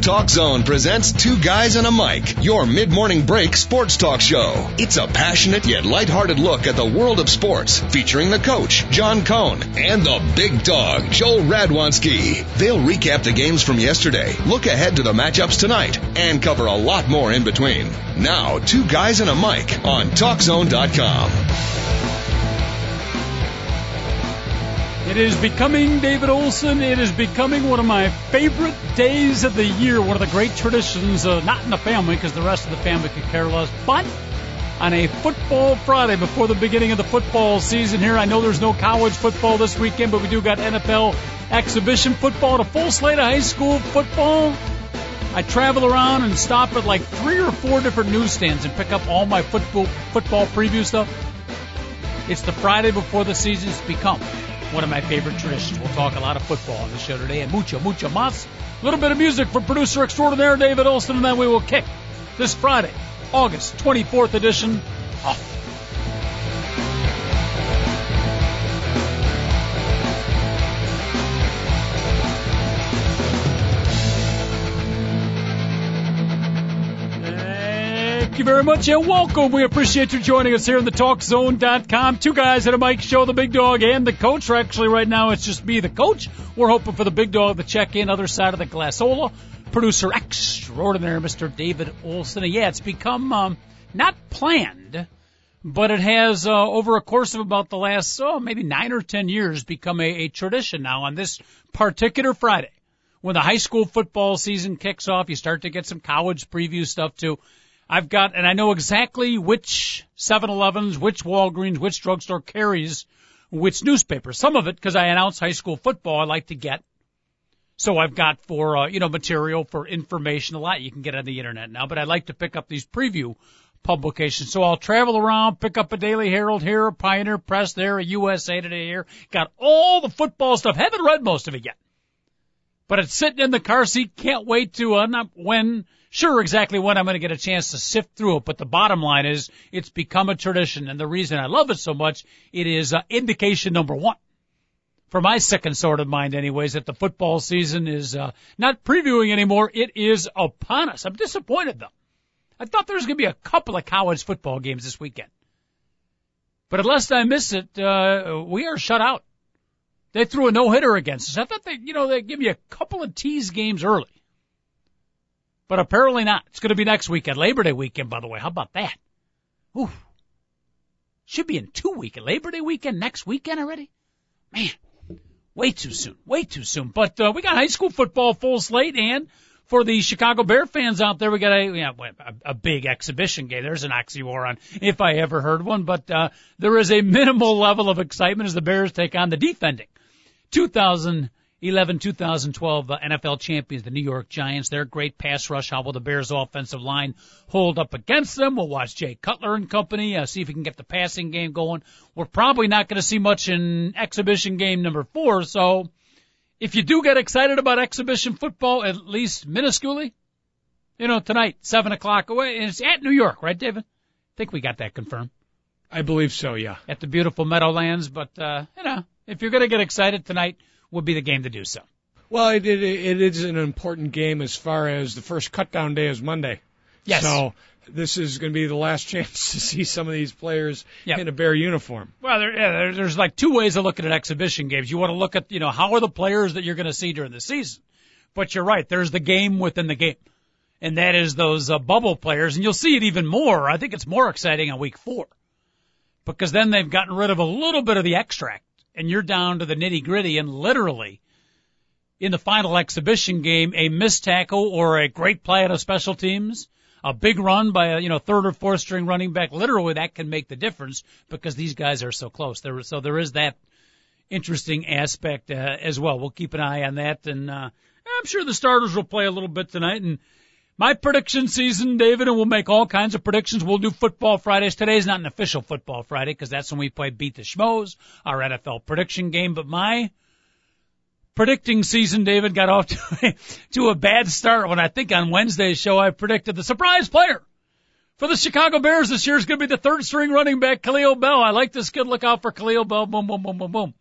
Talk Zone presents Two Guys and a Mic, your mid-morning break sports talk show. It's a passionate yet lighthearted look at the world of sports, featuring the coach, John Cohn, and the big dog, Joel Radwanski. They'll recap the games from yesterday, look ahead to the matchups tonight, and cover a lot more in between. Now, Two Guys and a Mic on TalkZone.com. It is becoming, David Olson, it is becoming one of my favorite days of the year, one of the great traditions, uh, not in the family because the rest of the family could care less, but on a football Friday before the beginning of the football season here. I know there's no college football this weekend, but we do got NFL exhibition football, a full slate of high school football. I travel around and stop at like three or four different newsstands and pick up all my football football preview stuff. It's the Friday before the season's become one of my favorite traditions. We'll talk a lot of football on the show today and mucho, mucho mas. A little bit of music from producer extraordinaire David Olson, and then we will kick this Friday, August 24th edition off. Thank you very much and welcome. We appreciate you joining us here in the TalkZone.com. Two guys at a mic show, the big dog and the coach. Actually, right now it's just me, the coach. We're hoping for the big dog to check in, other side of the glassola. Producer extraordinaire, Mr. David Olson. Yeah, it's become um, not planned, but it has, uh, over a course of about the last, oh, maybe nine or ten years, become a, a tradition now on this particular Friday. When the high school football season kicks off, you start to get some college preview stuff too I've got, and I know exactly which 7-Elevens, which Walgreens, which drugstore carries which newspaper. Some of it, because I announce high school football, I like to get. So I've got for, uh, you know, material for information, a lot you can get on the internet now, but I like to pick up these preview publications. So I'll travel around, pick up a Daily Herald here, a Pioneer Press there, a USA Today here. Got all the football stuff. Haven't read most of it yet. But it's sitting in the car seat. Can't wait to, uh, not when sure exactly when I'm going to get a chance to sift through it, but the bottom line is it's become a tradition. And the reason I love it so much, it is uh, indication number one for my second sort of mind anyways, that the football season is uh, not previewing anymore. It is upon us. I'm disappointed though. I thought there was going to be a couple of college football games this weekend. But unless I miss it, uh, we are shut out. They threw a no-hitter against us. I thought they, you know, they give you a couple of tease games early but apparently not. It's going to be next weekend, Labor Day weekend, by the way. How about that? Ooh. Should be in two weekend, Labor Day weekend, next weekend already? Man, way too soon, way too soon. But, uh, we got high school football full slate and for the Chicago Bear fans out there, we got a, yeah, a, a big exhibition game. There's an oxymoron if I ever heard one, but, uh, there is a minimal level of excitement as the Bears take on the defending 2000 11 2012 uh, NFL champions, the New York Giants. Their great pass rush. How will the Bears offensive line hold up against them? We'll watch Jay Cutler and company, uh, see if we can get the passing game going. We're probably not going to see much in exhibition game number four. So if you do get excited about exhibition football, at least minusculely, you know, tonight, seven o'clock away, and it's at New York, right, David? I think we got that confirmed. I believe so, yeah. At the beautiful Meadowlands, but, uh, you know, if you're going to get excited tonight, would be the game to do so. Well, it, it, it is an important game as far as the first cutdown day is Monday. Yes. So this is going to be the last chance to see some of these players yep. in a bear uniform. Well, there, yeah, there's like two ways of looking at exhibition games. You want to look at, you know, how are the players that you're going to see during the season? But you're right. There's the game within the game. And that is those uh, bubble players. And you'll see it even more. I think it's more exciting on week four. Because then they've gotten rid of a little bit of the extract and you're down to the nitty gritty and literally in the final exhibition game, a missed tackle or a great play out of special teams, a big run by a, you know, third or fourth string running back, literally that can make the difference because these guys are so close. There, so there is that interesting aspect uh, as well. We'll keep an eye on that and, uh, I'm sure the starters will play a little bit tonight and my prediction season, David, and we'll make all kinds of predictions. We'll do football Fridays. Today's not an official football Friday because that's when we play Beat the Schmoes, our NFL prediction game. But my predicting season, David, got off to a, to a bad start when I think on Wednesday's show I predicted the surprise player for the Chicago Bears this year is going to be the third string running back, Kahlil Bell. I like this kid. Look out for Kahlil Bell. Boom, boom, boom, boom, boom.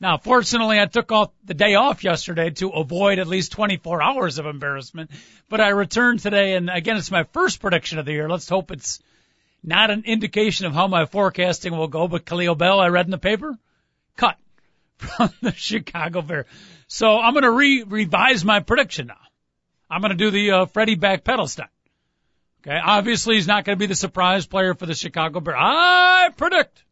Now, fortunately, I took off the day off yesterday to avoid at least 24 hours of embarrassment, but I returned today, and again, it's my first prediction of the year. Let's hope it's not an indication of how my forecasting will go, but Kahlil Bell, I read in the paper, cut from the Chicago Bears. So I'm going to re- revise my prediction now. I'm going to do the uh, Freddie back pedal stunt. Okay, obviously he's not going to be the surprise player for the Chicago Bears. I predict.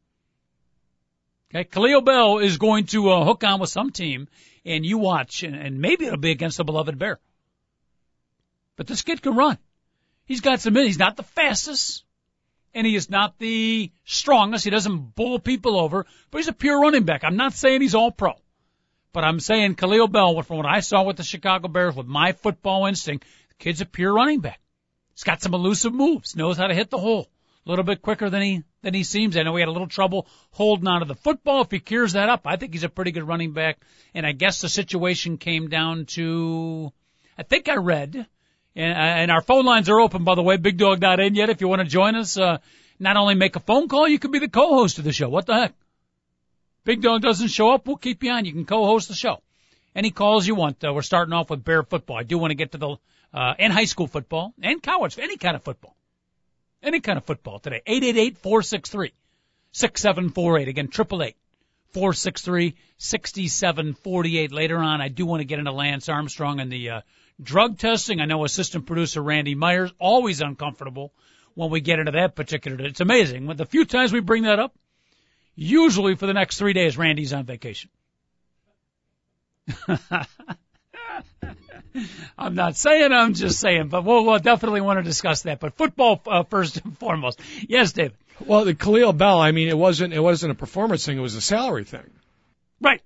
Okay, Kahlil Bell is going to uh, hook on with some team, and you watch, and, and maybe it'll be against the beloved Bear. But this kid can run. He's got some. He's not the fastest, and he is not the strongest. He doesn't bull people over, but he's a pure running back. I'm not saying he's all pro, but I'm saying Kahlil Bell, from what I saw with the Chicago Bears, with my football instinct, the kid's a pure running back. He's got some elusive moves, knows how to hit the hole a little bit quicker than he than he seems. I know he had a little trouble holding on to the football. If he clears that up, I think he's a pretty good running back. And I guess the situation came down to, I think I read, and, and our phone lines are open by the way. Big Dog not in yet. If you want to join us, uh, not only make a phone call, you could be the co-host of the show. What the heck? Big Dog doesn't show up, we'll keep you on. You can co-host the show. Any calls you want. Uh, we're starting off with Bear football. I do want to get to the uh, and high school football and college, any kind of football, any kind of football today. Eight eight eight four six three six seven four eight. Again, triple eight four six three sixty seven forty eight. Later on, I do want to get into Lance Armstrong and the uh, drug testing. I know assistant producer Randy Myers always uncomfortable when we get into that particular. It's amazing. When the few times we bring that up, usually for the next three days, Randy's on vacation. I'm not saying, I'm just saying, but we'll, we'll definitely want to discuss that. But football uh, first and foremost. Yes, David. Well, the Kahlil Bell, I mean, it wasn't it wasn't a performance thing; it was a salary thing. Right.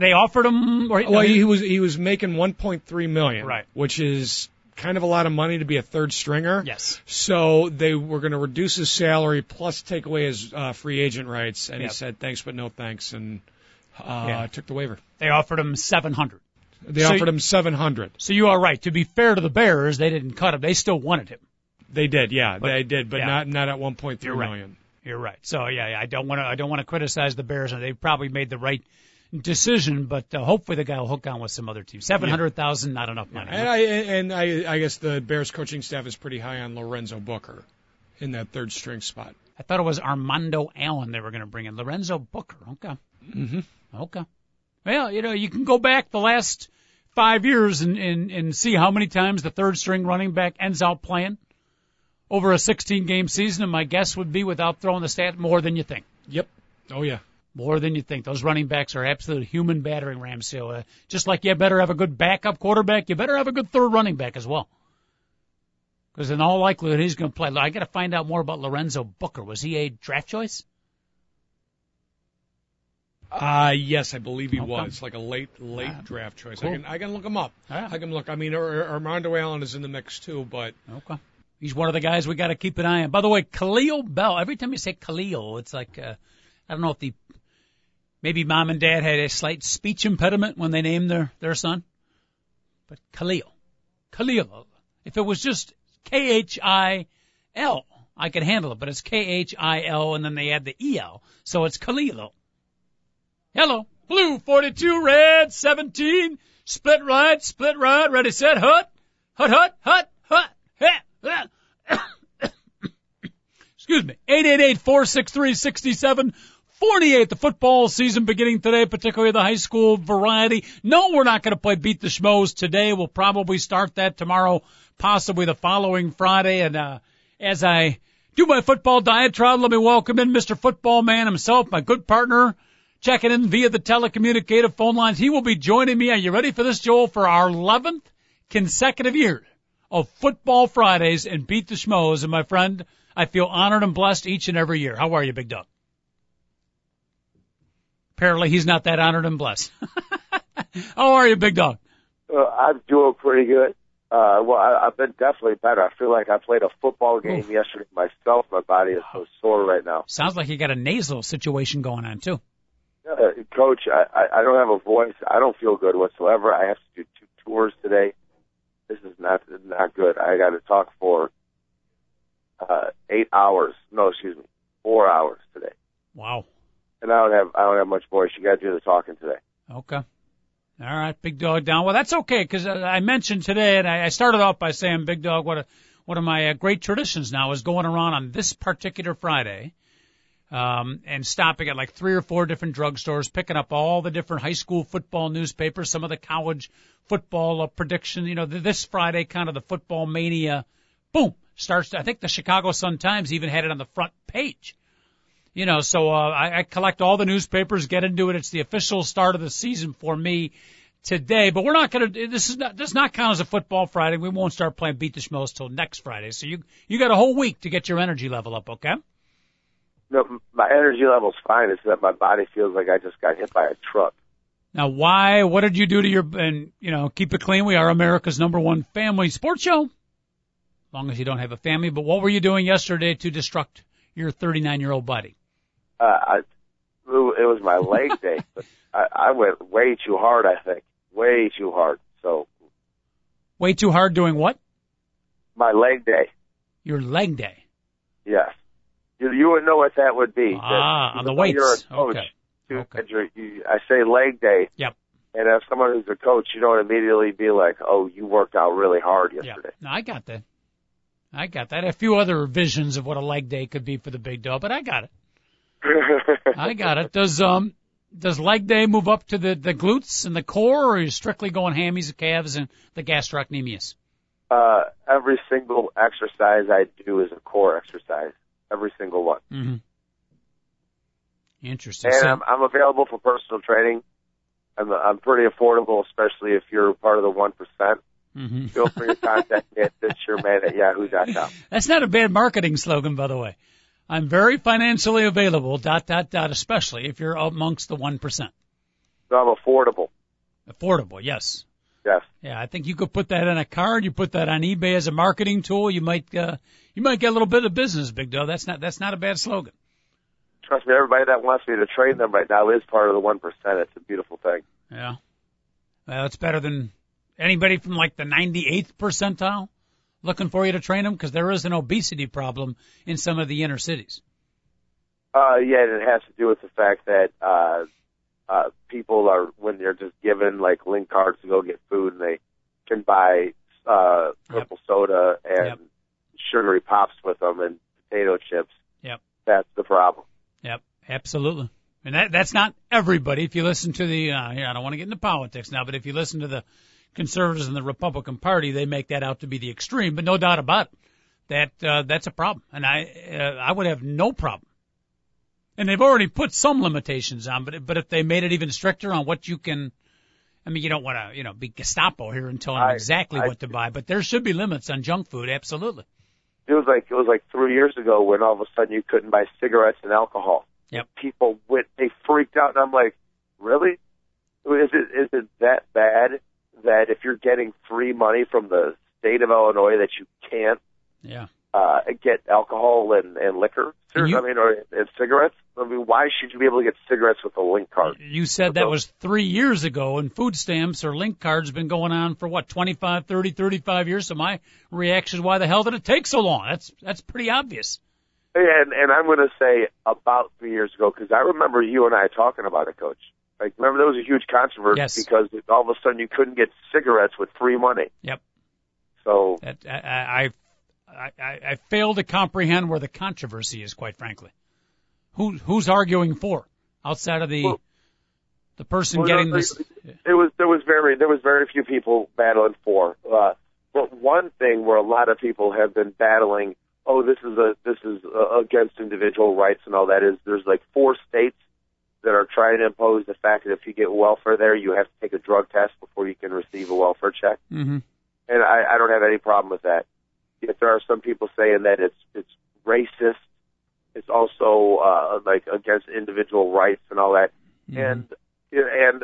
They offered him. Or, well, he was he was making 1.3 million, right, which is kind of a lot of money to be a third stringer. Yes. So they were going to reduce his salary plus take away his uh, free agent rights, and Yep. he said thanks but no thanks, and uh, Yeah. took the waiver. They offered him 700. They So- offered him 700. So you are right. To be fair to the Bears, they didn't cut him. They still wanted him. They did, yeah, But- they did, but yeah. not not at 1.3 You're right. million. You're right. So yeah, yeah, I don't want to. I don't want to criticize the Bears. and They probably made the right decision, but uh, hopefully the guy will hook on with some other team. Seven hundred thousand, not enough money. And I and I I guess the Bears coaching staff is pretty high on Lorenzo Booker in that third string spot. I thought it was Armando Allen they were going to bring in. Lorenzo Booker. Okay. Mm-hmm. Okay. Well, you know, you can go back the last five years and, and, and see how many times the third string running back ends out playing over a 16 game season. And my guess would be without throwing the stat more than you think. Yep. Oh yeah. More than you think. Those running backs are absolute human battering rams. So, uh, just like you better have a good backup quarterback, you better have a good third running back as well. Because in all likelihood, he's going to play. I got to find out more about Lorenzo Booker. Was he a draft choice? Uh yes, I believe he Okay. was like a late late Ah, draft choice. cool. I can I can look him up. Ah. I can look. I mean, Ar- Ar- Armando Allen is in the mix too, but Okay. He's one of the guys we got to keep an eye on. By the way, Kahlil Bell. Every time you say Kahlil, it's like uh, I don't know if the maybe mom and dad had a slight speech impediment when they named their their son, but Kahlil, Kahlil. If it was just K H I L, I could handle it. But it's K H I L, and then they add the E L, so it's Kahlil. Hello, blue 42, red 17, split right, split right, ready, set, hut, hut, hut, hut, hut. Excuse me, 888-463-6748. The football season beginning today, particularly the high school variety. No, we're not going to play Beat the Schmoes today. We'll probably start that tomorrow, possibly the following Friday. And, uh, as I do my football diatribe, let me welcome in Mr. Football Man himself, my good partner, checking in via the telecommunicative phone lines. He will be joining me. Are you ready for this, Joel, for our 11th consecutive year of Football Fridays and Beat the Schmoes? And my friend, I feel honored and blessed each and every year. How are you, Big Dog? Apparently he's not that honored and blessed. How are you, Big Dog? Uh, I'm doing pretty good. Uh, well, I, I've been definitely better. I feel like I played a football game Oof. yesterday myself. My body is so sore right now. Sounds like you got a nasal situation going on too. Uh, Coach, I, I, I don't have a voice. I don't feel good whatsoever. I have to do two tours today. This is not not good. I got to talk for uh, eight hours. No, excuse me, four hours today. Wow. and I don't have I don't have much voice. You got to do the talking today. Okay. All right, Big Dog down. Well, that's okay because I mentioned today, and I I started off by saying, Big Dog, what a one of my uh, great traditions now is going around on this particular Friday, um, and stopping at like three or four different drugstores, picking up all the different high school football newspapers, some of the college football uh, prediction. You know, th- this Friday, kind of the football mania, boom, starts. I think the Chicago Sun Times even had it on the front page. You know, so uh, I, I collect all the newspapers, get into it. It's the official start of the season for me today, but we're not going to. This is not does not count as a football Friday. We won't start playing beat the schmoes till next Friday. So you you got a whole week to get your energy level up. Okay. No, my energy level's fine. It's that my body feels like I just got hit by a truck. Now, why? What did you do to your? And you know, keep it clean. We are America's number one family sports show. As long as you don't have a family. But what were you doing yesterday to destruct your 39 year old body? Uh, I, it was my leg day, but I, I went way too hard. I think way too hard. So Way too hard doing what? my leg day, Your leg day. yes. You, you wouldn't know what that would be. Ah, on the when You're a weights. Okay. Okay. you- I say leg day. Yep. And as someone who's a coach, you don't immediately be like, "Oh, you worked out really hard Yeah. yesterday." No, I got that. I got that. A few other visions of what a leg day could be for the big dog, but I got it. I got it. Does um does leg day move up to the the glutes and the core, or are you strictly going hammies, and calves, and the gastrocnemius? uh, every single exercise I do is a core exercise. Every single one. Mm-hmm. Interesting. And So- I'm, I'm available for personal training. I'm, I'm pretty affordable, especially if you're part of the one percent. Mhm. Feel free to contact me at thisyourman at yahoo.com. That's not a bad marketing slogan, by the way. I'm very financially available. Dot dot dot. Especially if you're amongst the one percent. So I'm affordable. Affordable, yes. Yes. Yeah, I think you could put that on a card. You put that on eBay as a marketing tool. You might uh, you might get a little bit of business, big dog. That's not that's not a bad slogan. Trust me, everybody that wants me to train them right now is part of the one percent. It's a beautiful thing. Yeah. Well, it's better than anybody from like the 98th percentile looking for you to train them because there is an obesity problem in some of the inner cities. Uh, yeah, and it has to do with the fact that uh, uh, people are when they're just given like link cards to go get food, and they can buy uh, purple soda and Yep. sugary pops with them and potato chips. Yep. That's the problem. Yep, absolutely. And that that's not everybody. If you listen to the uh, here, I don't want to get into politics now, but if you listen to the conservatives and the Republican Party, they make that out to be the extreme. But no doubt about it, that uh, that's a problem, and I uh, I would have no problem. And they've already put some limitations on, but but if they made it even stricter on what you can, I mean, you don't want to you know be Gestapo here and tell them I- exactly I- what to buy, but there should be limits on junk food, absolutely. It was like it was like three years ago when all of a sudden you couldn't buy cigarettes and alcohol. Yep. People went they freaked out, and I'm like, really? Is it is it that bad that if you're getting free money from the state of Illinois that you can't Yeah. uh, get alcohol and, and liquor? Seriously, you- I mean, or and cigarettes. I mean, why should you be able to get cigarettes with a link card? You said that was three years ago, and food stamps or link cards have been going on for what, 25, 30, 35 years? So my reaction is, why the hell did it take so long? That's that's pretty obvious. And and I'm going to say about three years ago because I remember you and I talking about it, Coach. Like, remember there was a huge controversy Yes. because all of a sudden you couldn't get cigarettes with free money. Yep. So That I I I, I fail to comprehend where the controversy is, quite frankly. Who who's arguing for outside of the Well- the person Well, getting no, this? it was there was very there was very few people battling for. Uh, but one thing where a lot of people have been battling, oh, this is a this is uh against individual rights and all that is there's like four states that are trying to impose the fact that if you get welfare there, you have to take a drug test before you can receive a welfare check. hmm And I, I don't have any problem with that. Yet there are some people saying that it's it's racist. It's also uh, like against individual rights and all that. And and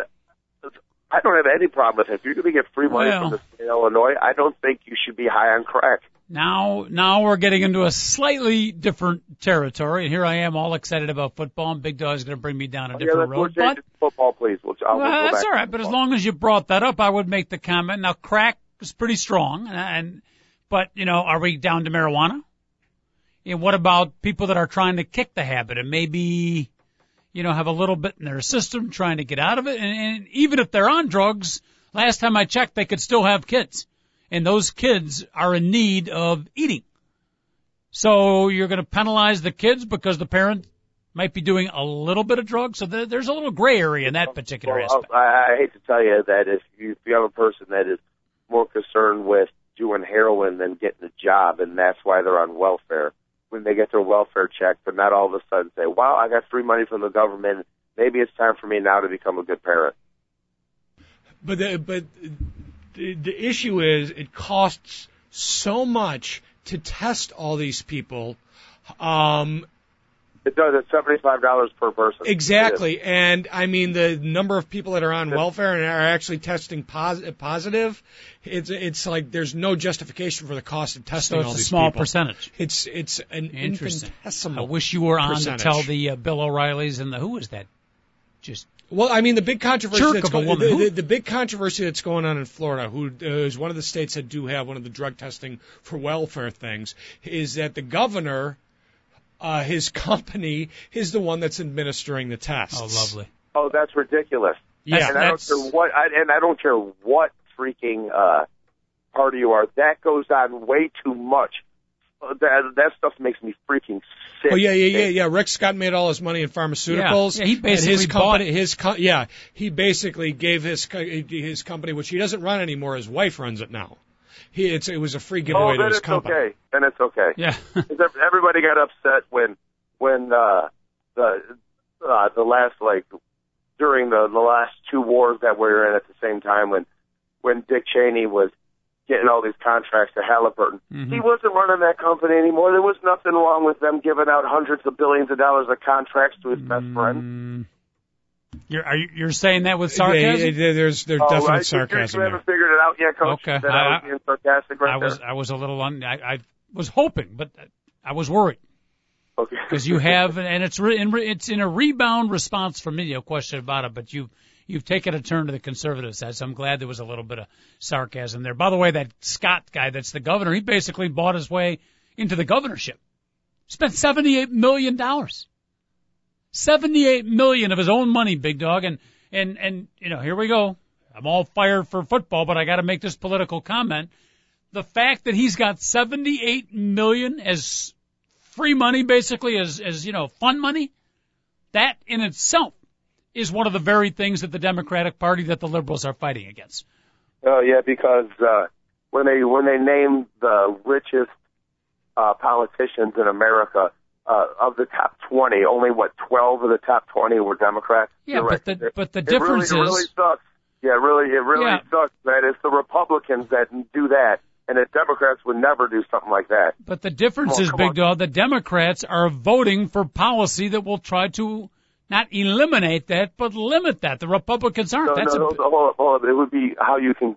I don't have any problem with it. If you're going to get free money Well- from the state of Illinois, I don't think you should be high on crack. Now, now we're getting into a slightly different territory, and here I am, all excited about football, and Big Dog's going to bring me down a yeah, different let's, road. But football, please. We'll, we'll well, that's all right. But as long as you brought that up, I would make the comment. Now, crack is pretty strong, and but you know, are we down to marijuana? And what about people that are trying to kick the habit and maybe, you know, have a little bit in their system trying to get out of it. And, and even if they're on drugs, last time I checked, they could still have kids. And those kids are in need of eating. So you're going to penalize the kids because the parent might be doing a little bit of drugs. So there's a little gray area in that particular well, aspect. I, I hate to tell you that if you, if you have a person that is more concerned with doing heroin than getting a job, and that's why they're on welfare. When they get their welfare check, but not all of a sudden say, "Wow, I got free money from the government. Maybe it's time for me now to become a good parent." But the, but the, the issue is it costs so much to test all these people. Um, It does. It's seventy-five dollars per person. Exactly, and I mean the number of people that are on welfare and are actually testing pos- positive. It's it's like there's no justification for the cost of testing So it's all a these small people. percentage. It's it's an Interesting. I wish you were on percentage. to tell the uh, Bill O'Reillys and the who was that? Just Well, I mean the big controversy that's of going, the, the, the big controversy that's going on in Florida, who uh, is one of the states that do have one of the drug testing for welfare things, is that the governor, uh, his company, is the one that's administering the tests. oh, lovely. Oh, that's ridiculous. Yeah, and I don't care what. I, and I don't care what freaking uh, party you are. That goes on way too much. Uh, That that stuff makes me freaking sick. Oh yeah, yeah, yeah, yeah. Rick Scott made all his money in pharmaceuticals. Yeah, yeah, he and his company, bought- his co- yeah, he basically gave his co- his company, which he doesn't run anymore. His wife runs it now. He it's it was a free Oh, giveaway to his it's company. okay. Then it's okay. Yeah, Everybody got upset when when uh, the uh, the last like during the the last two wars that we were in at the same time when when Dick Cheney was getting all these contracts to Halliburton. Mm-hmm. He wasn't running that company anymore. There was nothing wrong with them giving out hundreds of billions of dollars of contracts to his best friend. You're are you, you're saying that with Yeah, sarcasm? yeah, there's there's Oh, definite right? You- sarcasm You, there. haven't figured it out yet, Coach. Okay. That I, I- was being sarcastic right I was there. I was a little un, I, I was hoping, but I was worried Okay. because you have and it's re, in, re- it's in a rebound response from me, no question about it. But you you've taken a turn to the conservative side, so I'm glad there was a little bit of sarcasm there. By the way, that Scott guy, that's the governor, he basically bought his way into the governorship. Spent seventy eight million dollars. Seventy eight million of his own money, big dog, and and and you know here we go. I'm all fired for football, but I got to make this political comment. The fact that he's got 78 million as free money, basically as as you know fun money, that in itself is one of the very things that the Democratic Party that the liberals are fighting against. Oh yeah, because uh, when they when they named the richest uh, politicians in America uh, of the top 20, only what 12 of the top 20 were Democrats. Yeah, You're but right. the but the it difference really, it is really sucks. Yeah, really, it really Yeah. sucks that it's the Republicans that do that, and that Democrats would never do something like that. But the difference on, is, Big on. Dog, the Democrats are voting for policy that will try to not eliminate that, but limit that. The Republicans aren't. No, That's no, a, no, hold up, hold up. It would be how you can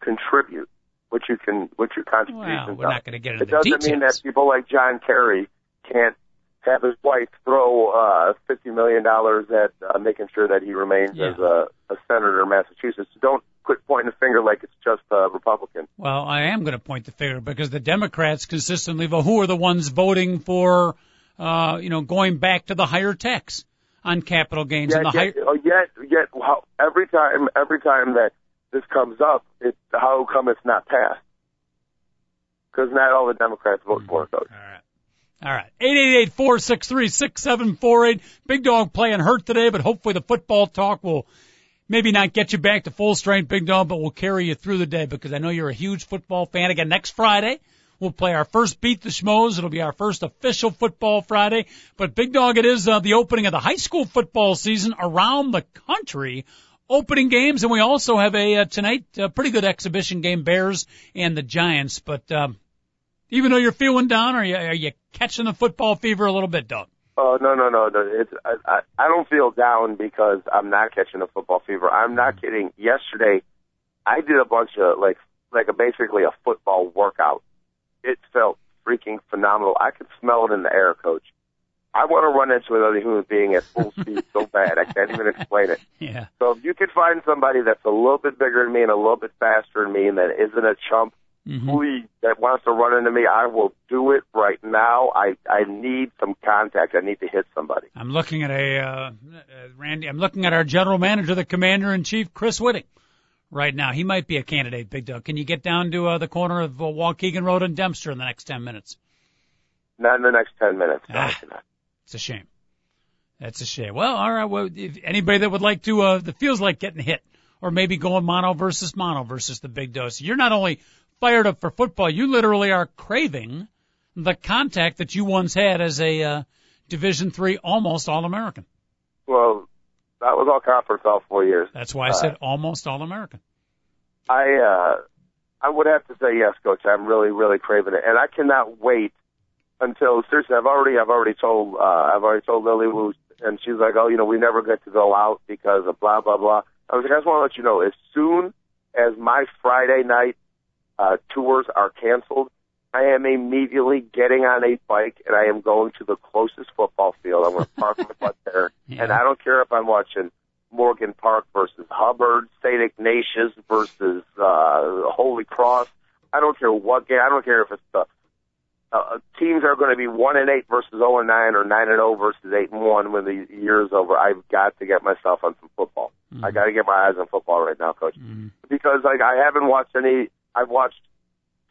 contribute, what you can, what your contributions well, we're not going to get into It the doesn't details. mean that people like John Kerry can't have his wife throw uh, fifty million dollars at uh, making sure that he remains Yeah. as a, a senator in Massachusetts. Don't quit pointing the finger like it's just uh, Republican. Well, I am going to point the finger because the Democrats consistently vote. Who are the ones voting for, uh, you know, going back to the higher tax on capital gains and the yet, higher? oh, yet, yet, how, every time, every time that this comes up, it, how come it's not passed? Because not all the Democrats vote for it, though. All right. All right. Eight eight eight four six three six seven four eight. Big Dog playing hurt today, but hopefully the football talk will maybe not get you back to full strength, Big Dog, but will carry you through the day because I know you're a huge football fan. Again, next Friday, we'll play our first Beat the Schmoes. It'll be our first official football Friday. But Big Dog, it is uh, the opening of the high school football season around the country. Opening games, and we also have a uh, tonight a pretty good exhibition game, Bears and the Giants. But um, even though you're feeling down, are you are you catching the football fever a little bit, Doug? Oh no no no! no. It's I, I I don't feel down because I'm not catching a football fever. I'm not kidding. Yesterday, I did a bunch of like like a basically a football workout. It felt freaking phenomenal. I could smell it in the air, Coach. I want to run into another human being at full speed so bad I can't even explain it. Yeah. So if you could find somebody that's a little bit bigger than me and a little bit faster than me and that isn't a chump, Mm-hmm. please, that wants to run into me, I will do it right now. I I need some contact. I need to hit somebody. I'm looking at a uh, uh, Randy. I'm looking at our general manager, the commander in chief, Chris Whitting, right now. He might be a candidate, Big Dog. Can you get down to uh, the corner of uh, Waukegan Road and Dempster in the next ten minutes? Not in the next ten minutes. No, Ah. It's a shame. That's a shame. Well, all right. Well, if anybody that would like to, uh, that feels like getting hit, or maybe going mono versus mono versus the big dose. You're not only fired up for football, you literally are craving the contact that you once had as a uh, Division three almost All American. Well, that was all conference all four years. That's why I said almost All American. I uh I would have to say yes, coach. I'm really, really craving it. And I cannot wait until seriously I've already I've already told uh I've already told Lily Wu and she's like, Oh, you know, we never get to go out because of blah blah blah. I was like, I just want to let you know, as soon as my Friday night uh tours are canceled, I am immediately getting on a bike and I am going to the closest football field. I'm gonna park my butt there. Yeah. And I don't care if I'm watching Morgan Park versus Hubbard, St. Ignatius versus uh, Holy Cross. I don't care what game. I don't care if it's the uh, teams are going to be one and eight versus zero and nine, or nine and zero versus eight and one when the year is over. I've got to get myself on some football. I got to get my eyes on football right now, coach, because like I haven't watched any. I've watched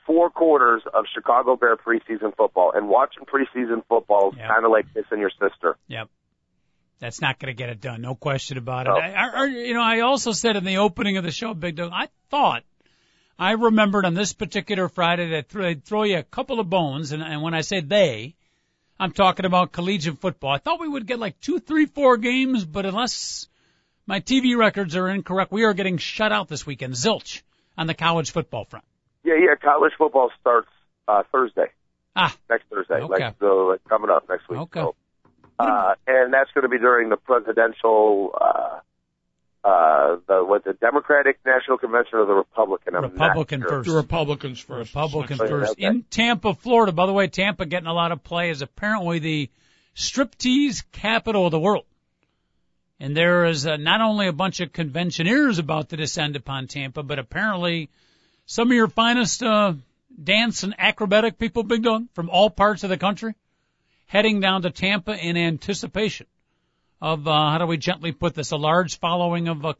four quarters of Chicago Bear preseason football, and watching preseason football is Yeah. kind of like kissing your sister. Yep. That's not going to get it done. No question about it. I, I, you know, I also said in the opening of the show, Big Dog, I thought, I remembered on this particular Friday that th- they'd throw you a couple of bones, and, and when I say they, I'm talking about collegiate football. I thought we would get like two, three, four games, but unless my TV records are incorrect, we are getting shut out this weekend. Zilch on the college football front. Yeah, yeah. College football starts uh, Thursday. Ah. next Thursday, Okay. like so, like coming up next week. Okay. So, uh, and that's going to be during the presidential, uh, uh, the what the Democratic National Convention or the Republican? I'm Republican sure. first. The Republicans first. Republican Okay, first okay. in Tampa, Florida. By the way, Tampa getting a lot of play is apparently the striptease capital of the world. And there is uh, not only a bunch of conventioneers about to descend upon Tampa, but apparently some of your finest uh, dance and acrobatic people, Big Dog, from all parts of the country, heading down to Tampa in anticipation of uh, how do we gently put this, a large following of uh,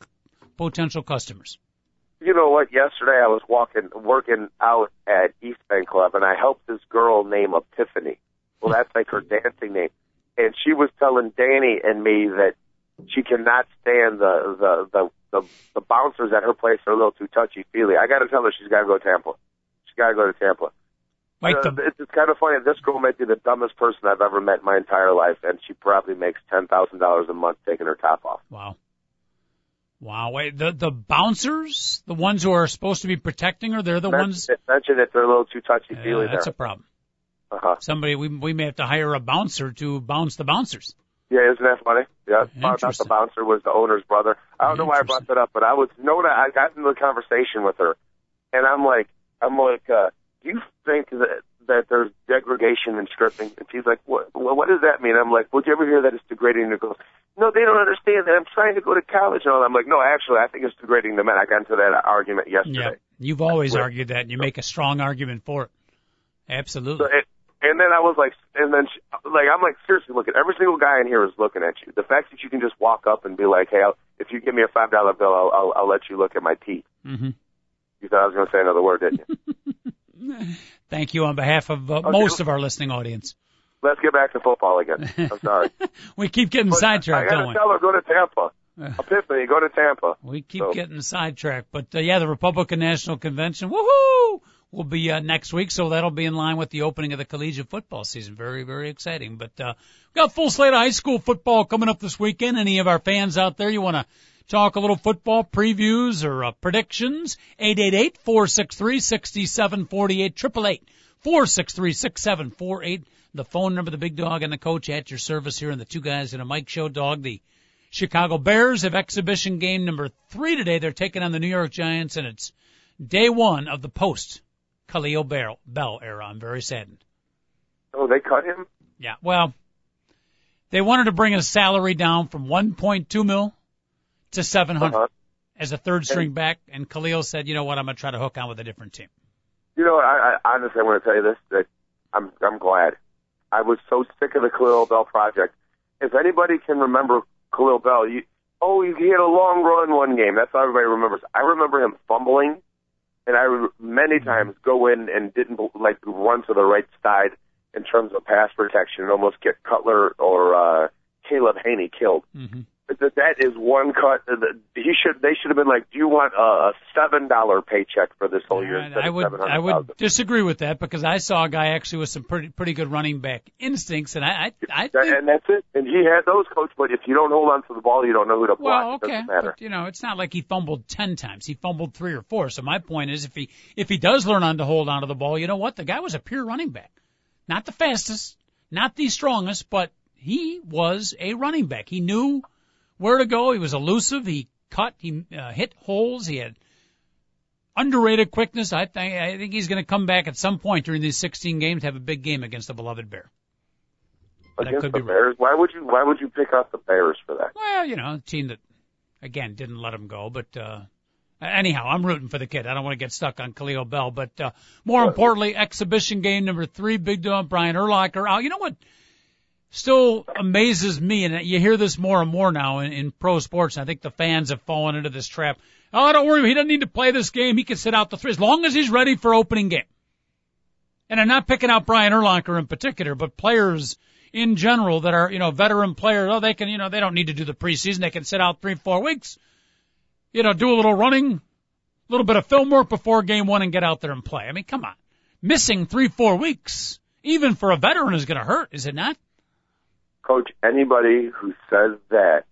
potential customers. You know what? Yesterday I was walking, working out at East Bank Club, and I helped this girl named Epiphany. Well, that's like her dancing name, and she was telling Danny and me that she cannot stand the the the the, the bouncers at her place are a little too touchy feely. I got to tell her she's got to go to Tampa. She's got to go to Tampa. Like Uh, the it's, it's kind of funny. This girl might be the dumbest person I've ever met in my entire life, and she probably makes ten thousand dollars a month taking her top off. Wow. Wow. Wait, the the bouncers, the ones who are supposed to be protecting her, they're the ones. Mention, mention that they're a little too touchy Yeah, feely that's there. a problem. uh-huh. Somebody we we may have to hire a bouncer to bounce the bouncers. Yeah, isn't that funny? Yeah, out the bouncer was the owner's brother. I don't know why I brought that up, but I was no, I got into a conversation with her, and I'm like, I'm like, uh, do you think that that there's degradation in stripping? And she's like, what? Well, what does that mean? I'm like, well, did you ever hear that it's degrading to girls? No, they don't understand that. I'm trying to go to college, and all. I'm like, no, actually, I think it's degrading to men. I got into that argument yesterday. Yeah. You've always argued that, and you make a strong argument for it. Absolutely. So it, and then I was like, and then she, like I'm like seriously, look at every single guy in here is looking at you. The fact that you can just walk up and be like, hey, I'll, if you give me a five dollar bill, I'll, I'll I'll let you look at my teeth. hmm You thought I was going to say another word, didn't you? Thank you on behalf of uh, most of our listening audience. Let's get back to football again. I'm sorry. We keep getting But sidetracked, I got to tell her go to Tampa. Epiphany, go to Tampa. We keep So- getting sidetracked, but uh, yeah, the Republican National Convention, woohoo, will be uh, next week, so that'll be in line with the opening of the collegiate football season. Very, very exciting. But uh, we've got full slate of high school football coming up this weekend. Any of our fans out there, you want to talk a little football previews or uh, predictions? 888-463-6748, 888 463 The phone number, the big dog, and the coach at your service here in the two guys in a Mic show. Dog, the Chicago Bears have exhibition game number three today. They're taking on the New York Giants, and it's day one of the post Kahlil Bell, Bell era. I'm very saddened. Oh, they cut him. Yeah, well, they wanted to bring his salary down from 1.2 mil to 700 Uh-huh. as a third string back, and Kahlil said, "You know what? I'm going to try to hook on with a different team." You know, I, I honestly I want to tell you this that I'm I'm glad. I was so sick of the Kahlil Bell project. If anybody can remember Kahlil Bell, you, oh, he had a long run one game. That's all everybody remembers. I remember him fumbling, and I many times go in and didn't like run to the right side in terms of pass protection and almost get Cutler or uh, Caleb Hanie killed. Mm-hmm. That that is one cut. Uh, he should. They should have been like, "Do you want a seven dollar paycheck for this whole year?" I would. I would disagree with that because I saw a guy actually with some pretty pretty good running back instincts, and I I, I think, and that's it. And he had those, coach. But if you don't hold on to the ball, you don't know who to block. Well, okay, but you know, it's not like he fumbled ten times. He fumbled three or four. So my point is, if he if he does learn on to hold on to the ball, you know what? The guy was a pure running back, not the fastest, not the strongest, but he was a running back. He knew where to go. He was elusive. He cut. He uh, hit holes. He had underrated quickness. I think I think he's going to come back at some point during these 16 games to have a big game against the beloved Bear. Against the Bears? Why would you Why would you pick out the Bears for that? Well, you know, a team that again didn't let him go, but. uh Anyhow, I'm rooting for the kid. I don't want to get stuck on Kahlil Bell, but uh, more importantly, exhibition game number three, Big Dog Brian Urlacher out. You know what? Still amazes me, and you hear this more and more now in, in pro sports. I think the fans have fallen into this trap. Oh, don't worry, he doesn't need to play this game. He can sit out the three as long as he's ready for opening game. And I'm not picking out Brian Urlacher in particular, but players in general that are, you know, veteran players. Oh, they can, you know, they don't need to do the preseason. They can sit out three, four weeks. You know, do a little running, a little bit of film work before game one and get out there and play. I mean, come on. Missing three, four weeks, even for a veteran is going to hurt, is it not? Coach, anybody who says that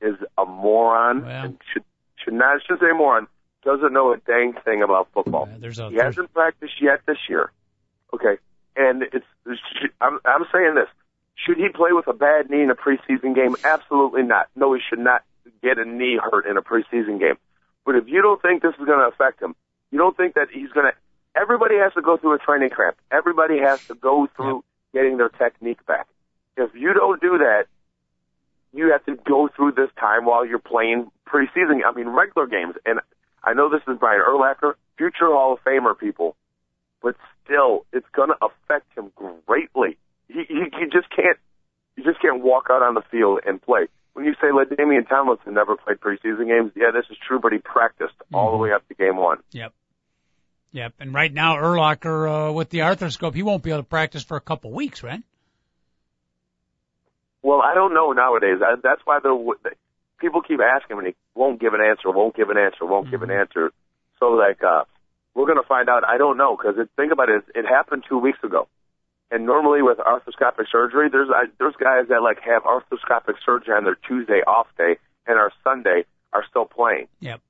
is a moron well, and should should not should say moron doesn't know a dang thing about football. Yeah, there's a, he hasn't practiced yet this year. Okay, and it's, it's I'm I'm saying this. Should he play with a bad knee in a preseason game? Absolutely not. No, he should not get a knee hurt in a preseason game. But if you don't think this is going to affect him, you don't think that he's going to. Everybody has to go through a training camp. Everybody has to go through yeah. getting their technique back. If you don't do that, you have to go through this time while you're playing preseason. I mean, regular games. And I know this is Brian Urlacher, future Hall of Famer people, but still, it's going to affect him greatly. He, he, he just can't, you just can't walk out on the field and play. When you say LaDainian Tomlinson never played preseason games, yeah, this is true, but he practiced mm-hmm. all the way up to game one. Yep. Yep. And right now, Urlacher, uh, with the arthroscope, he won't be able to practice for a couple weeks, right? Well, I don't know nowadays. I, that's why the people keep asking me, and he won't give an answer, won't give an answer, won't mm-hmm. give an mm-hmm. answer. So like, uh, we're going to find out. I don't know because think about it. It happened two weeks ago, and normally with arthroscopic surgery, there's uh, there's guys that like have arthroscopic surgery on their Tuesday off day, and our Sunday are still playing. Yep.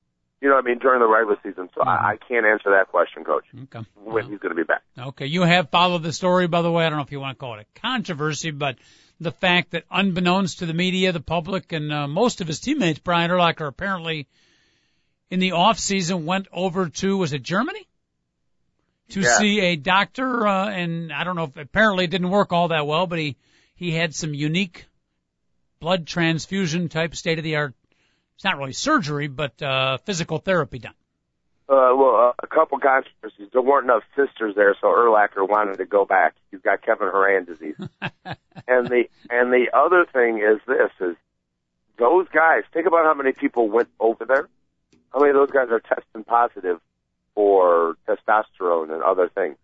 You know what I mean during the regular season. So mm-hmm. I, I can't answer that question, Coach. Okay. When he's going to be back. Okay. You have followed the story, by the way. I don't know if you want to call it a controversy, but the fact that unbeknownst to the media, the public, and uh, most of his teammates, Brian Urlacher apparently in the off season went over to was it Germany to yeah. see a doctor, uh, and I don't know if apparently it didn't work all that well, but he he had some unique blood transfusion type state of the art. It's not really surgery, but uh, physical therapy done. Uh, well, uh, a couple controversies. There weren't enough sisters there, so Urlacher wanted to go back. You've got Kevin Horan disease. and the and the other thing is this: is those guys. Think about how many people went over there. How many of those guys are testing positive for testosterone and other things?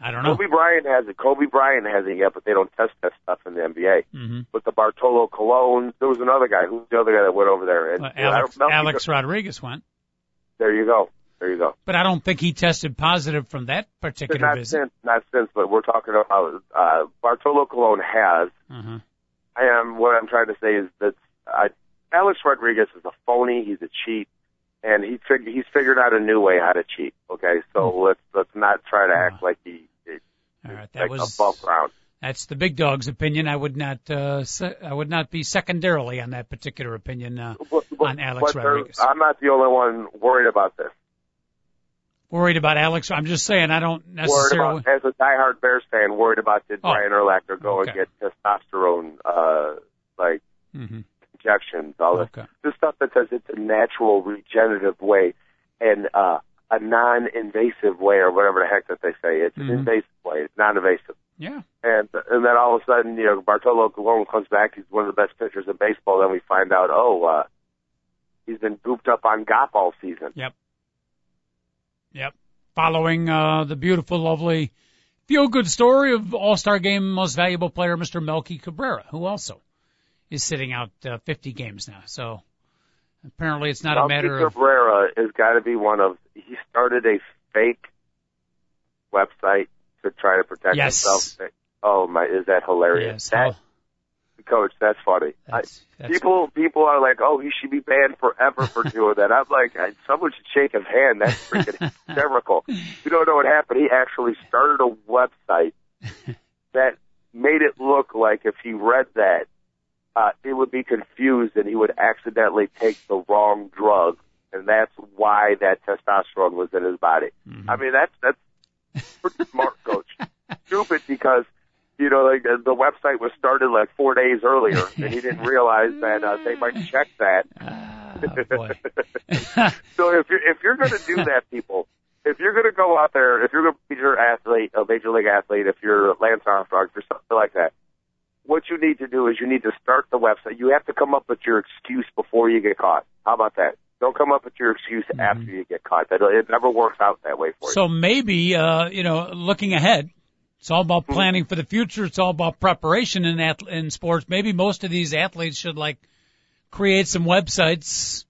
I don't know. Kobe Bryant has it. Kobe Bryant has it yet, but they don't test that stuff in the NBA. Mm-hmm. But the Bartolo Colon, there was another guy. Who's the other guy that went over there? And, well, Alex, Alex Rodriguez went. There you go. There you go. But I don't think he tested positive from that particular not visit. Since, not since, but we're talking about uh, Bartolo Colon has. Uh-huh. I am. What I'm trying to say is that uh, Alex Rodriguez is a phony. He's a cheat, and he fig- he's figured out a new way how to cheat. Okay, so mm-hmm. let's let's not try to act uh, like he. Is, all right, that like was above ground. That's the big dog's opinion. I would not, uh, se- I would not be secondarily on that particular opinion uh, but, but, on Alex but Rodriguez. I'm not the only one worried about this. Worried about Alex? I'm just saying I don't necessarily. Worried about, as a diehard Bears fan, worried about did oh. Brian Urlacher go okay. and get testosterone, uh, like mm-hmm. injections, all okay. this, this stuff that says it's a natural regenerative way, and uh, a non-invasive way or whatever the heck that they say. It's Mhm. an invasive way. It's non-invasive. Yeah. And and then all of a sudden, you know, Bartolo Colon comes back. He's one of the best pitchers in baseball. Then we find out, oh, uh, he's been gooped up on GOP all season. Yep. Yep. Following uh, the beautiful, lovely, feel-good story of All-Star Game most valuable player, Mr. Melky Cabrera, who also is sitting out uh, 50 games now. So apparently, it's not a Melky matter of Cabrera has got to be one of. He started a fake website to try to protect Yes. himself. Oh my, is that hilarious? yes. that, oh, coach, that's funny. I, that's, that's, people people are like, oh, he should be banned forever for doing that. I'm like, I, someone should shake his hand. That's freaking hysterical. You don't know what happened. He actually started a website that made it look like if he read that, uh, it would be confused and he would accidentally take the wrong drug, and that's why that testosterone was in his body. Mhm. I mean, that's that's pretty smart, coach. Stupid because you know like the, the website was started like four days earlier, and he didn't realize that uh, they might check that. Ah, boy. So if you're if you're going to do that, people, if you're going to go out there, if you're going to be your athlete, a major league athlete, if you're Lance Armstrong, or something like that, what you need to do is you need to start the website. You have to come up with your excuse before you get caught. How about that? Don't come up with your excuse after you get caught. That it never works out that way for you. So maybe, uh, you know, looking ahead, it's all about planning for the future. It's all about preparation in ath- in sports. Maybe most of these athletes should like create some websites,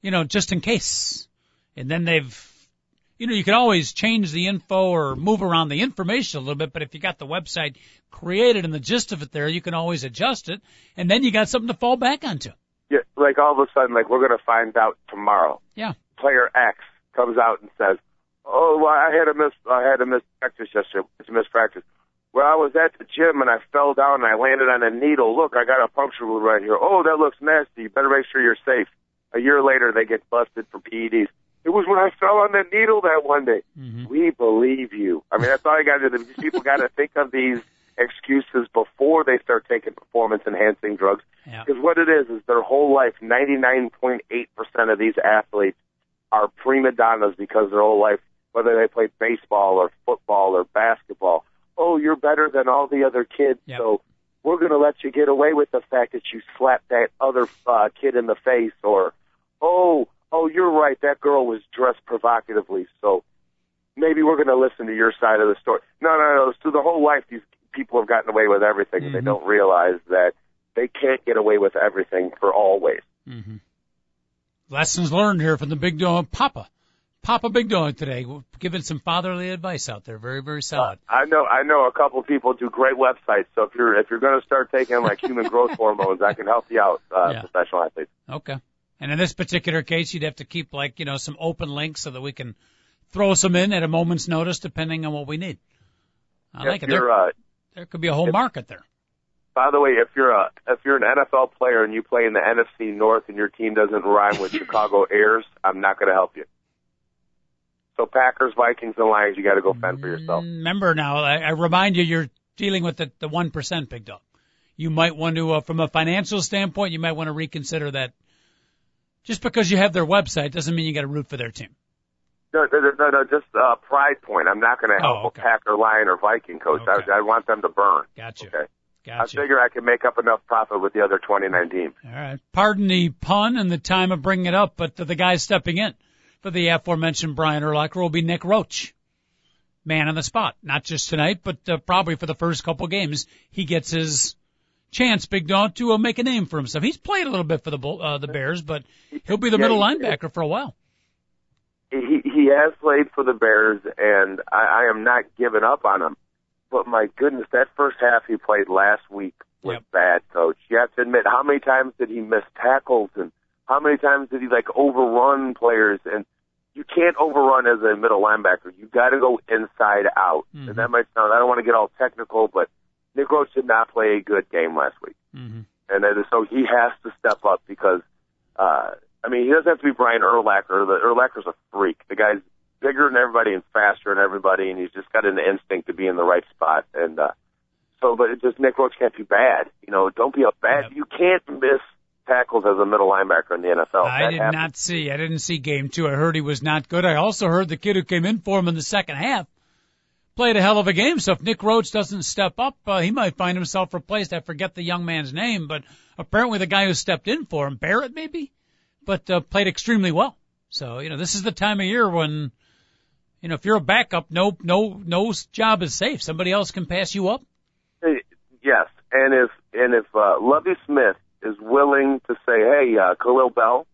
you know, just in case. And then they've, you know, you can always change the info or move around the information a little bit, but if you got the website created and the gist of it there, you can always adjust it. And then you got something to fall back onto. Yeah, like all of a sudden, like we're going to find out tomorrow. Yeah. Player X comes out and says, "Oh, well, I had a miss. I had a miss practice yesterday. It's a miss practice. Well, I was at the gym and I fell down and I landed on a needle. Look, I got a puncture wound right here. Oh, that looks nasty. You better make sure you're safe." A year later, they get busted for PEDs. It was when I fell on that needle that one day. Mm-hmm. We believe you. I mean, that's all you got to do. These people got to think of these excuses before they start taking performance enhancing drugs. Yeah. Because what it is is their whole life, 99.8% of these athletes are prima donnas because their whole life, whether they play baseball or football or basketball. Oh, you're better than all the other kids, Yep. so we're going to let you get away with the fact that you slapped that other uh, kid in the face, or oh, oh, you're right, that girl was dressed provocatively, so maybe we're going to listen to your side of the story. No, no, no. Through the whole life, these people have gotten away with everything. and They don't realize that they can't get away with everything for always. Mm-hmm. Lessons learned here from the big dog, Papa. Papa Big Dog today, giving some fatherly advice out there. Very, very solid. I know, I know a couple people do great websites. So if you're if you're going to start taking like human growth hormones, I can help you out, uh, Yeah. professional athletes. Okay. And in this particular case, you'd have to keep like, you know, some open links so that we can throw some in at a moment's notice depending on what we need. I like if it. you're, uh, there could be a whole if- market there. by the way, if you're a if you're an NFL player and you play in the NFC North and your team doesn't rhyme with Chicago Airs, I'm not going to help you. So Packers, Vikings, and Lions, you got to go fend for yourself. Remember now, I, I remind you, you're dealing with the, the 1% Big Dog. You might want to, uh, from a financial standpoint, you might want to reconsider that. Just because you have their website doesn't mean you got to root for their team. No, no, no, no, just uh, pride point. I'm not going to help Oh, okay. a Packer, Lion, or Viking coach. Okay. I, I want them to burn. Gotcha. Okay. Gotcha. I figure I can make up enough profit with the other 29 teams. All right. Pardon the pun and the time of bringing it up, but the guy stepping in for the aforementioned Brian Urlacher will be Nick Roach. Man on the spot. Not just tonight, but uh, probably for the first couple games, he gets his chance, Big Dog, to uh, make a name for himself. He's played a little bit for the uh, the Bears, but he'll be the Yeah, middle he- linebacker for a while. He he has played for the Bears, and I, I am not giving up on him. But my goodness, that first half he played last week was Yep. bad, coach. You have to admit, how many times did he miss tackles, and how many times did he like overrun players? And you can't overrun as a middle linebacker. You got to go inside out. Mhm. And that might sound. I don't want to get all technical, but Nick Roach did not play a good game last week. Mm-hmm. and so he has to step up because, uh, I mean, he doesn't have to be Brian Urlacher. The Urlacher's a freak. The guy's bigger than everybody and faster than everybody, and he's just got an instinct to be in the right spot. And uh, so, but it just Nick Roach can't be bad. You know, don't be a bad. Yep. You can't miss tackles as a middle linebacker in the NFL. I That did happened. not see. I didn't see game two. I heard he was not good. I also heard the kid who came in for him in the second half played a hell of a game. So if Nick Roach doesn't step up, uh, he might find himself replaced. I forget the young man's name, but apparently the guy who stepped in for him, Barrett maybe, but uh, played extremely well. So you know this is the time of year when. You know, if you're a backup, no, no, no job is safe. Somebody else can pass you up. Yes, and if and if uh, Lovie Smith is willing to say, "Hey, uh, Kahlil Bell,"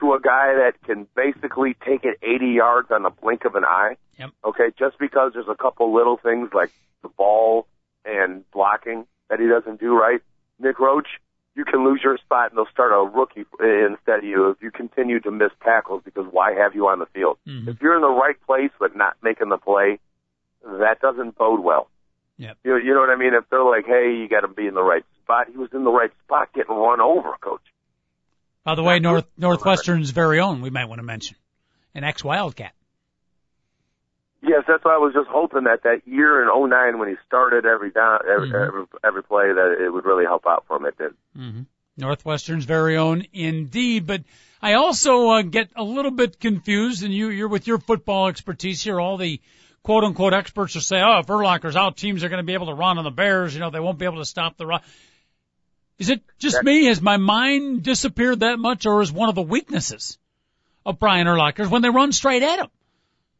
to a guy that can basically take it 80 yards on the blink of an eye. Yep. Okay, just because there's a couple little things like the ball and blocking that he doesn't do right, Nick Roach, you can lose your spot and they'll start a rookie instead of you if you continue to miss tackles because why have you on the field? Mhm. If you're in the right place but not making the play, that doesn't bode well. Yep. You, you know what I mean? If they're like, hey, you got to be in the right spot, he was in the right spot getting run over, coach. By the way, North. Northwestern's very own, we might want to mention, an ex Wildcat. Yes, that's why I was just hoping that that year in '09 when he started every down, every, Mhm. every, every play, that it would really help out for him. It did. hmm Northwestern's very own indeed. But I also uh, get a little bit confused, and you, you're with your football expertise here. All the quote unquote experts will say, oh, if Urlacher's out, teams are going to be able to run on the Bears. You know, they won't be able to stop the run. Is it just That- me? Has my mind disappeared that much, or is one of the weaknesses of Brian Urlacher's when they run straight at him?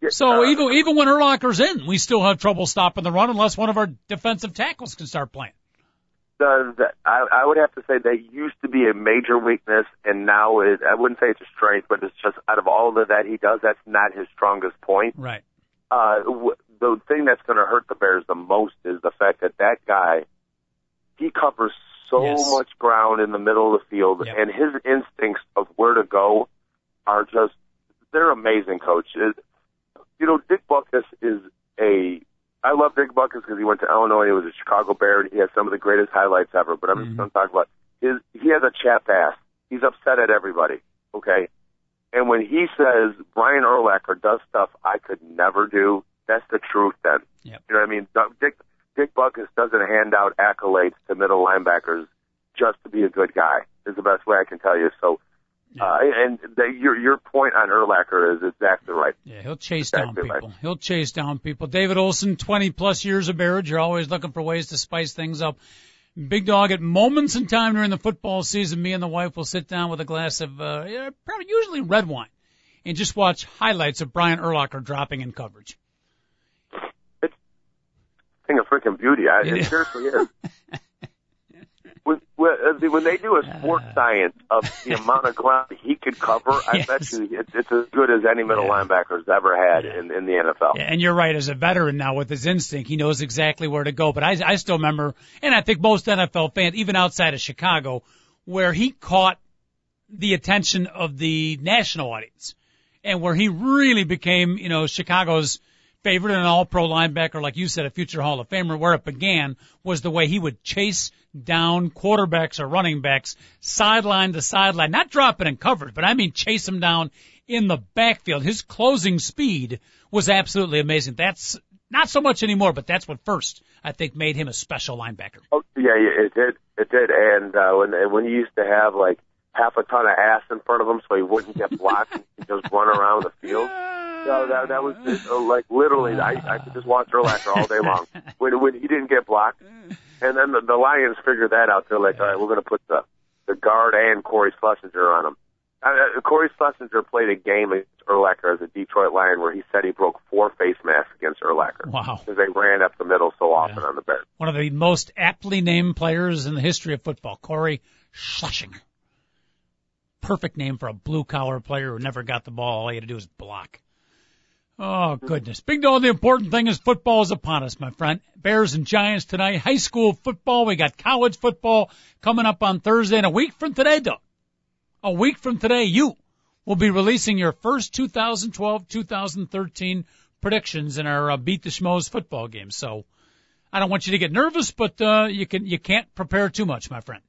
Yeah, So uh, even even when Urlacher's in, we still have trouble stopping the run unless one of our defensive tackles can start playing. the, the, I, I would have to say that used to be a major weakness, and now it, I wouldn't say it's a strength, but it's just out of all of that he does, that's not his strongest point. Right. Uh, w- the thing that's going to hurt the Bears the most is the fact that that guy, he covers so Yes. much ground in the middle of the field, Yep. and his instincts of where to go are just, they're amazing, coach. It, you know, Dick Butkus is a, I love Dick Butkus because he went to Illinois, he was a Chicago Bear, and he has some of the greatest highlights ever, but I'm Mhm. just going to talk about his, he has a chapped ass. He's upset at everybody, okay? And when he says Brian Urlacher does stuff I could never do, that's the truth then. Yep. You know what I mean? Dick, Dick Butkus doesn't hand out accolades to middle linebackers just to be a good guy, is the best way I can tell you. So, uh, and the, your, your point on Urlacher is exactly right. Yeah, he'll chase down Exactly right. people. He'll chase down people. David Olson, 20 plus years of marriage. You're always looking for ways to spice things up. Big dog at moments in time during the football season, me and the wife will sit down with a glass of, uh, probably usually red wine and just watch highlights of Brian Urlacher dropping in coverage. It's a thing of freaking beauty. I, It it seriously is. When, when uh, they do a sports science of the amount of ground he could cover, I bet you it's, it's as good as any middle Yeah. linebacker's ever had Yeah. in, in the NFL. Yeah, and you're right. As a veteran now with his instinct, he knows exactly where to go. But I, I still remember, and I think most NFL fans, even outside of Chicago, where he caught the attention of the national audience and where he really became, you know, Chicago's favorite and an all-pro linebacker, like you said, a future Hall of Famer. Where it began was the way he would chase down quarterbacks or running backs sideline to sideline, not dropping in coverage, but I mean chase them down in the backfield. His closing speed was absolutely amazing. That's not so much anymore, but that's what first I think made him a special linebacker. Oh, yeah, it did. It did. And uh, when when he used to have like half a ton of ass in front of him, so he wouldn't get blocked and just run around the field. No, that that was just, uh, like literally. I I could just watch Urlacher all day long when when he didn't get blocked. And then the, the Lions figured that out. They're like, all right, we're going to put the the guard and Cory Schlesinger on him. Uh, uh, Cory Schlesinger played a game against Urlacher as a Detroit Lion where he said he broke four face masks against Urlacher Wow. because they ran up the middle so often Yeah. on the Bears. One of the most aptly named players in the history of football, Cory Schlesinger. Perfect name for a blue collar player who never got the ball. All he had to do was block. Oh goodness. Big dog, the important thing is football is upon us, my friend. Bears and Giants tonight. High school football. We got college football coming up on Thursday and a week from today. A week from today, you will be releasing your first 2012-2013 predictions in our uh, Beat the Schmoes football game. So I don't want you to get nervous, but uh, you can you can't prepare too much, my friend.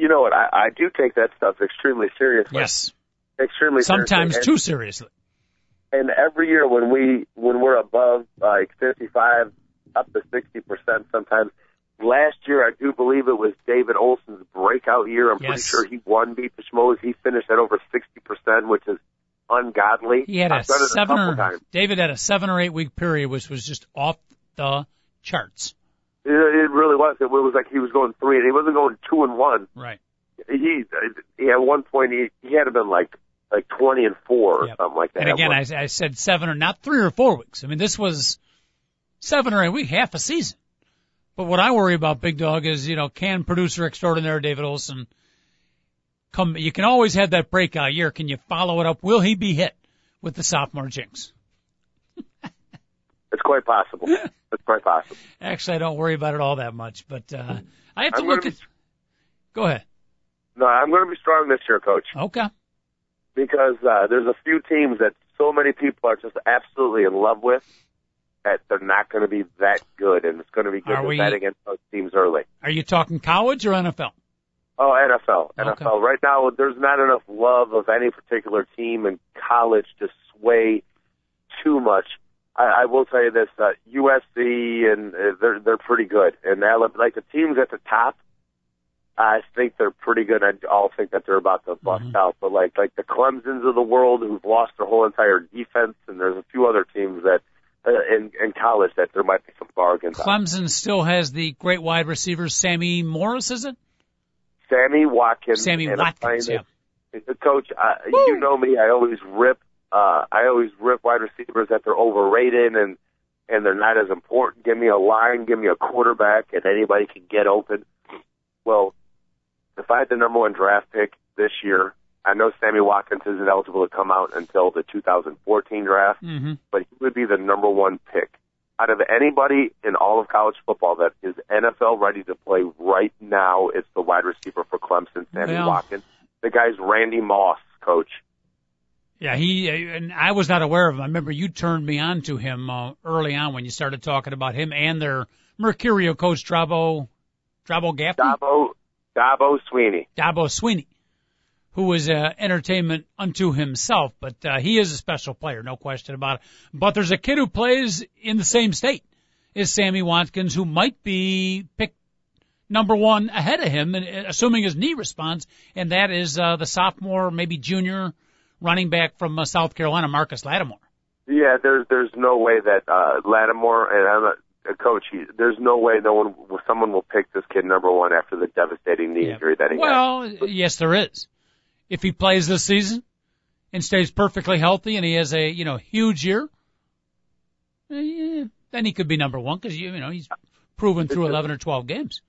You know what? I, I do take that stuff extremely seriously. Yes, extremely sometimes seriously. too seriously. And, every year when we when we're above like 55 up to 60 percent, sometimes last year, I do believe it was David Olson's breakout year. I'm pretty sure he won Beat the Schmoes. He finished at over 60%, which is ungodly. He had a I've a seven couple or times. David had a seven or eight week period, which was just off the charts. It, it really was. It was like he was going three, and he wasn't going two and one. Right. He, he at one point he he had been like like 20 and four or Yep. something like that. And again, I, I said seven or not three or four weeks. I mean, this was seven or eight weeks, half a season. But what I worry about, Big Dog, is you know, can producer extraordinaire David Olson come? You can always have that breakout year. Can you follow it up? Will he be hit with the sophomore jinx? It's quite possible. it's quite possible. Actually, I don't worry about it all that much, but uh, I have to I'm look at. Go ahead. No, I'm going to be strong this year, Coach. Okay. because uh, there's a few teams that so many people are just absolutely in love with that they're not going to be that good, and it's going to be good Are to we- bet against those teams early. Are you talking college or NFL? Oh, NFL, Okay. NFL. Right now, there's not enough love of any particular team in college to sway too much. I, I will tell you this: uh, USC and uh, they're they're pretty good, and Alabama, like the teams at the top. I think they're pretty good. I all think that they're about to bust Mm-hmm. out, but like like the Clemson's of the world who've lost their whole entire defense, and there's a few other teams that uh, in in college that there might be some bargains. on. Clemson still has the great wide receiver Sammy Morris, is it? Sammy Watkins. Sammy Watkins, yeah. Coach, uh, you know me. I always rip. Uh, I always rip wide receivers that they're overrated and and they're not as important. Give me a line, give me a quarterback, and anybody can get open. Well, if I had the number one draft pick this year, I know Sammy Watkins isn't eligible to come out until the 2014 draft, Mm-hmm. but he would be the number one pick. Out of anybody in all of college football that is NFL ready to play right now, it's the wide receiver for Clemson, Sammy Well- Watkins. The guy's Randy Moss, coach. Yeah, he and I was not aware of him. I remember you turned me on to him uh, early on when you started talking about him and their Mercurio coach Drabo Drabo Gaffney, Dabo, Dabo Swinney. Dabo Swinney, who was uh, entertainment unto himself. But uh, he is a special player, no question about it. But there's a kid who plays in the same state as Sammy Watkins, who might be picked number one ahead of him, and uh, assuming his knee responds, and that is uh, the sophomore, maybe junior running back from uh, South Carolina, Marcus Lattimore. Yeah, there's there's no way that uh, Lattimore and I'm a, a coach. He, there's no way no one, someone will pick this kid number one after the devastating knee Yeah. injury that he had. Well, yes, there is. If he plays this season and stays perfectly healthy, and he has a you know huge year, eh, then he could be number one because you, you know he's proven through 11 or 12 games.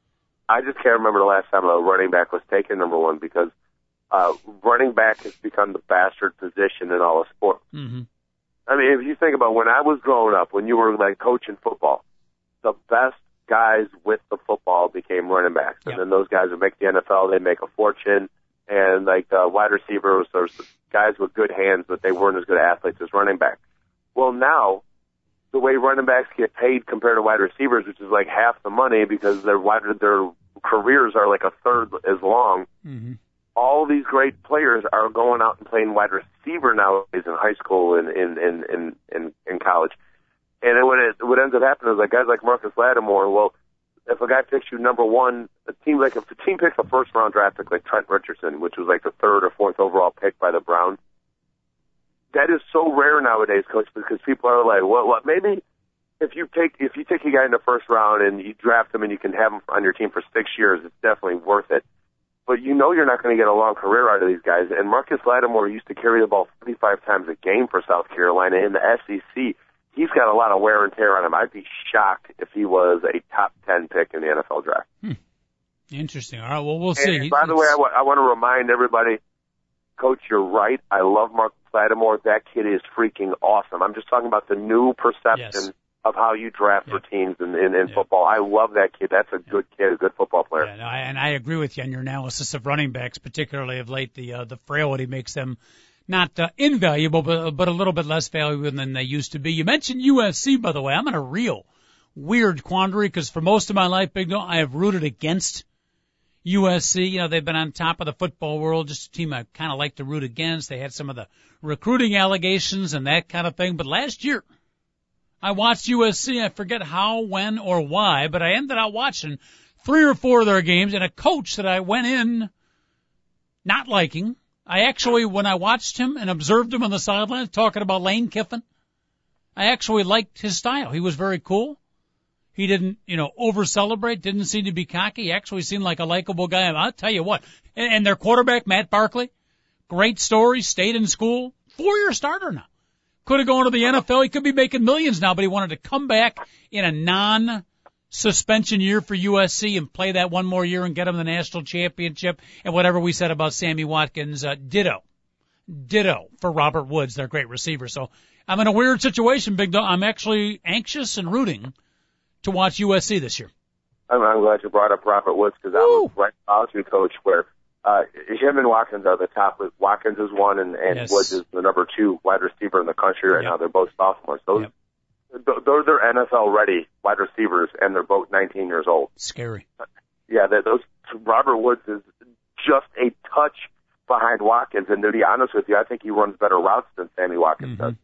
I just can't remember the last time a running back was taken number one because uh, running back has become the bastard position in all of sports. hmm I mean, if you think about when I was growing up, when you were like coaching football, the best guys with the football became running backs, and then those guys would make the NFL. They make a fortune, and like uh, wide receivers, there's guys with good hands, but they weren't as good athletes as running backs. Well, now the way running backs get paid compared to wide receivers, which is like half the money because their wide their careers are like a third as long hmm all these great players are going out and playing wide receiver nowadays in high school and in in in in, in college. And then what it what ends up happening is like guys like Marcus Lattimore. Well, if a guy picks you number one, a team like if a team picks a first round draft pick like Trent Richardson, which was like the third or fourth overall pick by the Browns, that is so rare nowadays, coach, because people are like, well, what maybe if you take if you take a guy in the first round and you draft him and you can have him on your team for six years, it's definitely worth it but you know you're not going to get a long career out of these guys. And Marcus Lattimore used to carry the ball 35 times a game for South Carolina in the SEC. He's got a lot of wear and tear on him. I'd be shocked if he was a top 10 pick in the NFL draft. Hmm. Interesting. All right. Well, we'll see. And by the way, I, want to remind everybody, Coach, you're right. I love Marcus Lattimore. That kid is freaking awesome. I'm just talking about the new perception Yes. Of how you draft Yeah. for teams in, in, in Yeah. football. I love that kid. That's a good kid, a good football player. Yeah, no, I, and I agree with you on your analysis of running backs, particularly of late. The uh, the frailty makes them not uh, invaluable, but but a little bit less valuable than they used to be. You mentioned USC, by the way. I'm in a real weird quandary because for most of my life, Big Dog, I have rooted against USC. You know, they've been on top of the football world, just a team I kind of like to root against. They had some of the recruiting allegations and that kind of thing, but last year. I watched USC. I forget how, when, or why, but I ended up watching three or four of their games and a coach that I went in not liking. I actually, when I watched him and observed him on the sidelines talking about Lane Kiffin, I actually liked his style. He was very cool. He didn't, you know, over celebrate, didn't seem to be cocky. He actually seemed like a likable guy. I'll tell you what. And, their quarterback, Matt Barkley, great story, stayed in school, four year starter now. Could have gone to the NFL. He could be making millions now, but he wanted to come back in a non suspension year for USC and play that one more year and get them the national championship. And whatever we said about Sammy Watkins, uh, ditto. Ditto for Robert Woods, their great receiver. So I'm in a weird situation, Big Dog. I'm actually anxious and rooting to watch USC this year. I'm, I'm glad you brought up Robert Woods because I was right college coach where uh, him and Watkins are the top. Watkins is one, and, and yes. Woods is the number two wide receiver in the country right yep. now. They're both sophomores. Those yep those are NFL ready wide receivers, and they're both 19 years old. Scary. Yeah, those Robert Woods is just a touch behind Watkins, and to be honest with you, I think he runs better routes than Sammy Watkins mm-hmm. does.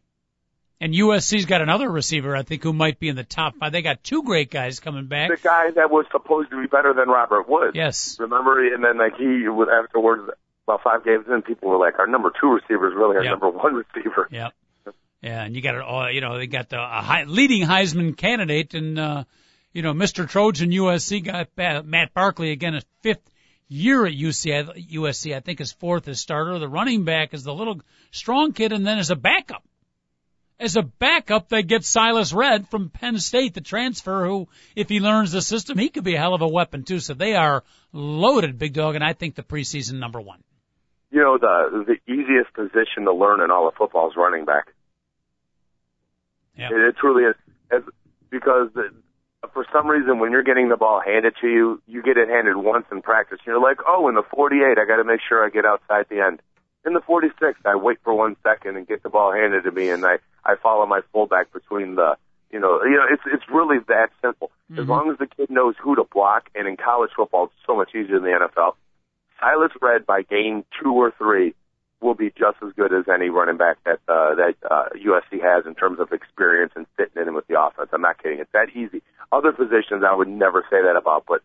And USC's got another receiver, I think, who might be in the top five. They got two great guys coming back. The guy that was supposed to be better than Robert Woods. Yes. Remember, and then like he would afterwards, about five games in, people were like, "Our number two receiver is really our yep. number one receiver." Yep. Yeah, and you got it all. You know, they got the a high, leading Heisman candidate, and uh, you know, Mr. Trojan USC got Matt Barkley again, his fifth year at UC, USC. I think his fourth as starter. The running back is the little strong kid, and then as a backup, as a backup, they get Silas Redd from Penn State, the transfer, who, if he learns the system, he could be a hell of a weapon too. So they are loaded, big dog, and I think the preseason number one. You know, the the easiest position to learn in all of football is running back. Yeah. It, it truly is. As, because the, for some reason, when you're getting the ball handed to you, you get it handed once in practice. You're like, oh, in the 48, I got to make sure I get outside the end. In the 46, I wait for one second and get the ball handed to me, and I I follow my fullback between the, you know, you know, it's it's really that simple. Mm-hmm. As long as the kid knows who to block, and in college football, it's so much easier than the NFL. Silas Redd by game two or three will be just as good as any running back that uh, that uh, USC has in terms of experience and fitting in with the offense. I'm not kidding. It's that easy. Other positions I would never say that about, but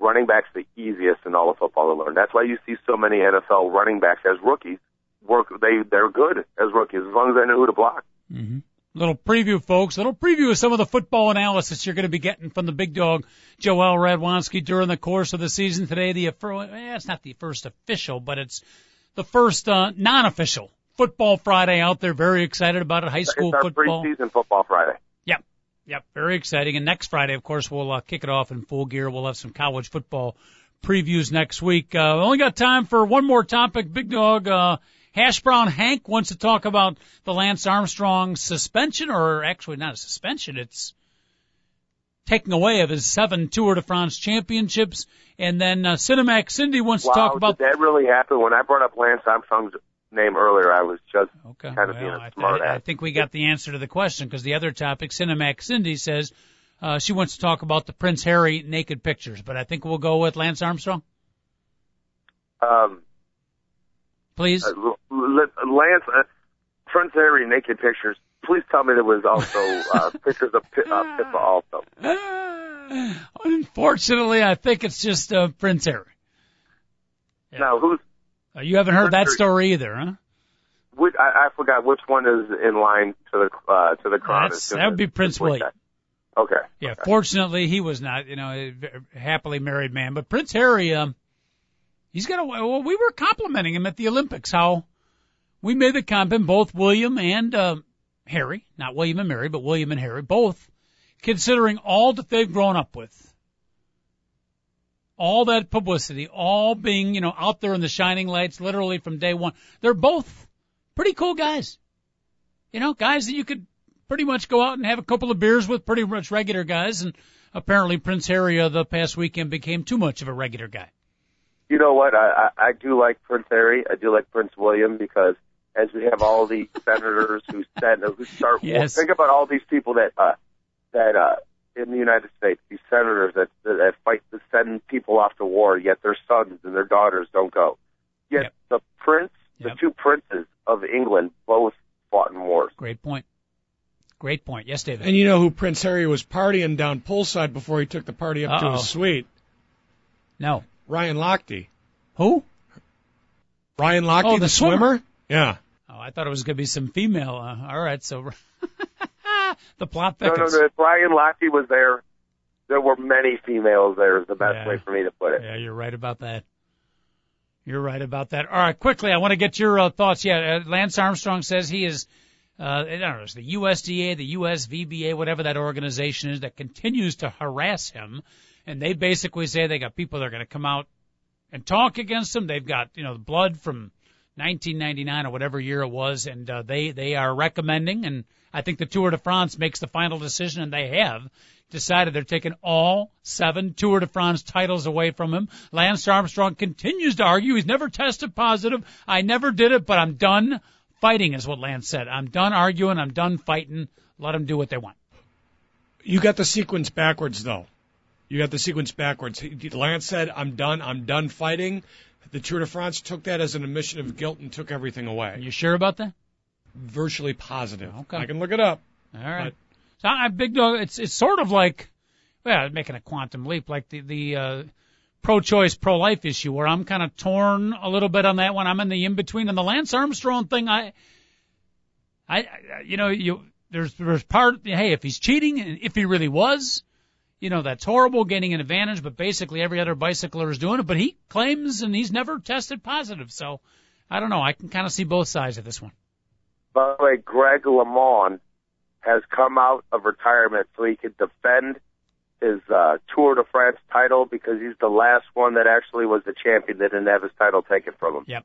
running back's the easiest in all of football to learn. That's why you see so many NFL running backs as rookies work. They they're good as rookies as long as they know who to block. Mm-hmm. Little preview, folks. Little preview of some of the football analysis you're going to be getting from the big dog, Joel Radwanski, during the course of the season today. The eh, it's not the first official, but it's the first uh, non-official football Friday out there. Very excited about it. High school it's our football. Preseason football Friday. Yep. Very exciting. And next Friday, of course, we'll uh, kick it off in full gear. We'll have some college football previews next week. Uh, only got time for one more topic. Big dog, uh, Hash Brown Hank wants to talk about the Lance Armstrong suspension, or actually not a suspension. It's taking away of his seven Tour de France championships. And then uh, Cinemax Cindy wants wow, to talk about. Did that really happen? When I brought up Lance Armstrong's name earlier, I was just okay. kind of well, being a smart I, I think we got the answer to the question because the other topic, Cinemax Cindy says uh, she wants to talk about the Prince Harry naked pictures, but I think we'll go with Lance Armstrong. Um, please, uh, Lance uh, Prince Harry naked pictures please tell me there was also uh, pictures of P- uh, Pippa also. Unfortunately, I think it's just uh, Prince Harry. Yeah. Now, who's? Uh, you haven't heard that story either, huh? Which, I, I forgot which one is in line to the uh, to the crown. that would be Prince William. Okay. Yeah. Okay. Fortunately, he was not, you know, a happily married man. But Prince Harry, um, he's got a. Well, we were complimenting him at the Olympics how we made the comment both William and uh, Harry, not William and Mary, but William and Harry, both considering all that they've grown up with. All that publicity, all being, you know, out there in the shining lights literally from day one. They're both pretty cool guys. You know, guys that you could pretty much go out and have a couple of beers with, pretty much regular guys. And apparently Prince Harry uh, the past weekend became too much of a regular guy. You know what? I, I, I do like Prince Harry. I do like Prince William because as we have all these senators who send who start. Yes. Think about all these people that uh, that uh, in the United States, these senators that that fight to send people off to war, yet their sons and their daughters don't go. Yet yep. the prince, the two princes of England, both fought in wars. Great point. Great point. Yes, David. And you know who Prince Harry was partying down poolside before he took the party up to Uh-oh. his suite? no. Ryan Lochte. Who? Ryan Lochte, Oh, the swimmer? Yeah. Oh, I thought it was going to be some female. Uh, all right, so the plot No, no, no. If Brian Lochte was there, there were many females there. Is the best Yeah. way for me to put it. Yeah, you're right about that. You're right about that. All right, quickly, I want to get your uh, thoughts. Yeah, uh, Lance Armstrong says he is, uh, I don't know, it's the USDA, the USVBA, whatever that organization is that continues to harass him. And they basically say they got people that are going to come out and talk against him. They've got, you know, the blood from 1999 or whatever year it was, and uh, they they are recommending, and I think the Tour de France makes the final decision, and they have decided they're taking all seven Tour de France titles away from him. Lance Armstrong continues to argue he's never tested positive. I never did it, but I'm done fighting, is what Lance said. I'm done arguing. I'm done fighting. Let them do what they want. You got the sequence backwards, though. You got the sequence backwards. Lance said, I'm done. I'm done fighting. The Tour de France took that as an admission of guilt and took everything Are away. you sure about that? Virtually positive. Okay. I can look it up. All right. So I, big dog. It's it's sort of like, well, making a quantum leap, like the the uh, pro-choice, pro-life issue, where I'm kind of torn a little bit on that one. I'm in the in between, and the Lance Armstrong thing. I, I, you know, you there's there's part. Hey, if he's cheating, and if he really was, you know, that's horrible, getting an advantage. But basically, every other bicycler is doing it. But he claims, and he's never tested positive. So, I don't know. I can kind of see both sides of this one. By the way, Greg LeMond has come out of retirement so he could defend his uh, Tour de France title because he's the last one that actually was the champion that didn't have his title taken from him. Yep.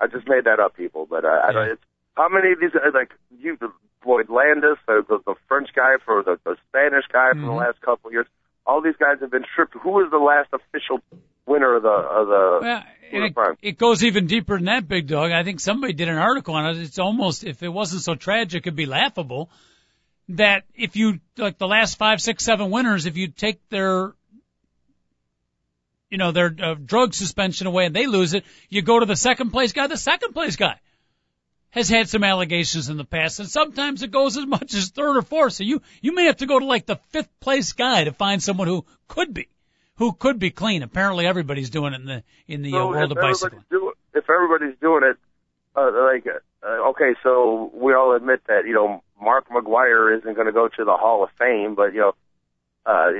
I just made that up, people, but uh, I don't. It's, how many of these like you, the Floyd Landis, the, the, the French guy for the, the Spanish guy for the Mhm. last couple of years? All these guys have been stripped. Who was the last official winner of the of the? Well, it, it goes even deeper than that, big dog. I think somebody did an article on it. It's almost, if it wasn't so tragic, it'd be laughable. That if you, like the last five, six, seven winners, if you take their, you know, their uh, drug suspension away and they lose it, you go to the second place guy. The second place guy has had some allegations in the past, and sometimes it goes as much as third or fourth. So you, you may have to go to like the fifth place guy to find someone who could be who could be clean. Apparently, everybody's doing it in the in the uh, world of bicycling. do- if everybody's doing it, uh, like, uh, okay, so we all admit that you know Mark McGwire isn't going to go to the Hall of Fame, but you know, uh,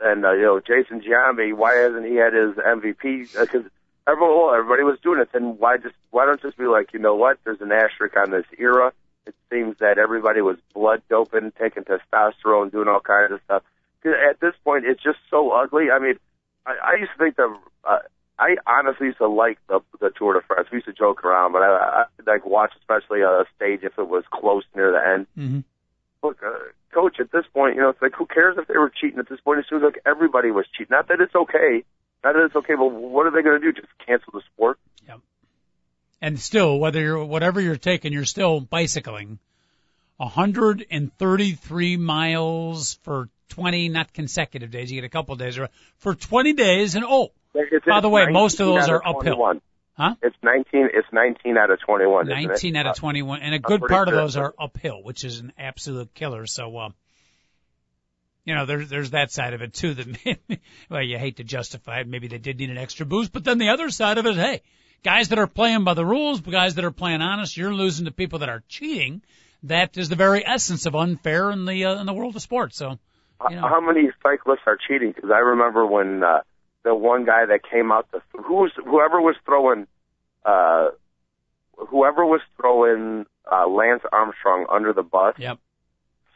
and uh, you know Jason Giambi, why hasn't he had his MVP? Because everyone, well, everybody was doing it, then why just why don't just be like, you know what? There's an asterisk on this era. It seems that everybody was blood doping, taking testosterone, doing all kinds of stuff. At this point, it's just so ugly. I mean, I, I used to think the uh, I honestly used to like the the Tour de France. We used to joke around, but I, I like watch especially a stage if it was close near the end. Mm-hmm. Look, uh, coach, at this point, you know, it's like who cares if they were cheating? At this point, it seems like everybody was cheating. Not that it's okay, not that it's okay, but what are they going to do? Just cancel the sport? Yep. And still, whether you're whatever you're taking, you're still bicycling. 133 miles for 20, not consecutive days. You get a couple days for 20 days, and oh, It's, By the way, most of those are uphill. Huh? It's 19. It's 19 out of 21. 19 out Uh, of 21, and a good part of those are uphill, which is an absolute killer. So, uh, you know, there's there's that side of it too. That well, you hate to justify it. Maybe they did need an extra boost, but then the other side of it, hey, guys that are playing by the rules, guys that are playing honest, you're losing to people that are cheating. That is the very essence of unfair in the uh, in the world of sports. So, How many cyclists are cheating? Because I remember when uh, the one guy that came out, the who was whoever was throwing, uh, whoever was throwing uh, Lance Armstrong under the bus, Yep.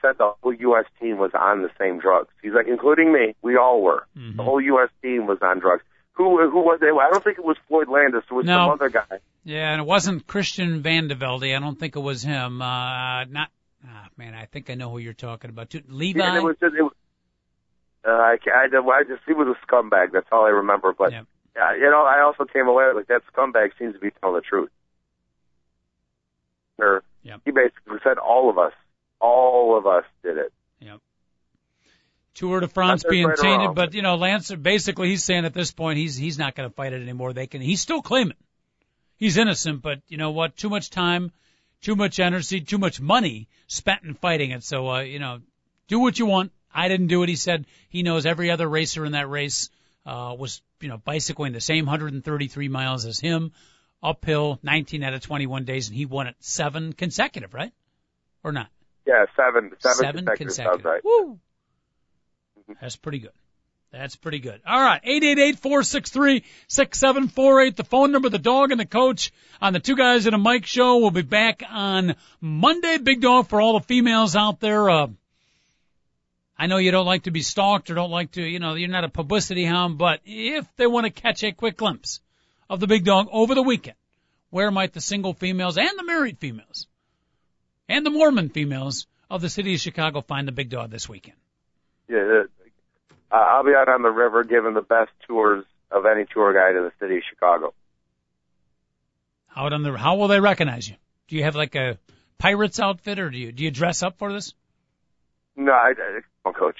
said the whole U.S. team was on the same drugs. He's like, including me, we all were. Mhm. The whole U.S. team was on drugs. Who who was it? I don't think it was Floyd Landis. It was No. some other guy. Yeah, and it wasn't Christian Vande Velde. I don't think it was him. Uh, not, ah, man, I think I know who you're talking about. too. Levi? Yeah, it was just, it uh, I, I, I just he was a scumbag. That's all I remember. But Yep. yeah, you know, I also came away like that scumbag seems to be telling the truth. Or Yep. he basically said all of us, all of us did it. Tour de France being right tainted, but you know, Lance basically he's saying at this point he's he's not going to fight it anymore. They can he's still claiming he's innocent, but you know what? Too much time, too much energy, too much money spent in fighting it. So, uh, you know, do what you want. I didn't do it. He said he knows every other racer in that race, uh, was, you know, bicycling the same 133 miles as him, uphill, 19 out of 21 days, and he won it seven consecutive, right? Or not? Yeah, seven, seven, Seven consecutive. consecutive. Right. Woo! That's pretty good. That's pretty good. All right, eight eight eight four six three six seven four eight. The phone number, the dog and the coach on the two guys in a mic show. We'll be back on Monday. Big dog for all the females out there. Uh, I know you don't like to be stalked or don't like to, you know, you're not a publicity hound, but if they want to catch a quick glimpse of the big dog over the weekend, where might the single females and the married females and the Mormon females of the city of Chicago find the big dog this weekend? Yeah, uh, I'll be out on the river giving the best tours of any tour guide in the city of Chicago. Out on the, how will they recognize you? Do you have like a pirate's outfit or do you, do you dress up for this? No, I, on, coach.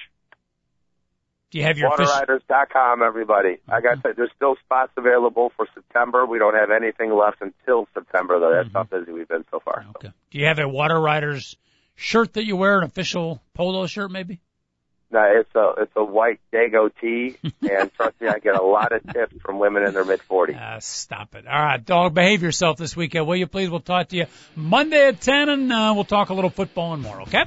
Do you have your? Waterriders.com, everybody. I got that. There's still spots available for September. We don't have anything left until September, though. That's how busy we've been so far. Okay. Do you have a Water Riders shirt that you wear, an official polo shirt maybe? No, it's a it's a white Dago tee, and trust me, I get a lot of tips from women in their mid 40s. Ah, stop it. All right, dog, behave yourself this weekend, will you please? We'll talk to you Monday at 10 and uh, we'll talk a little football and more, okay?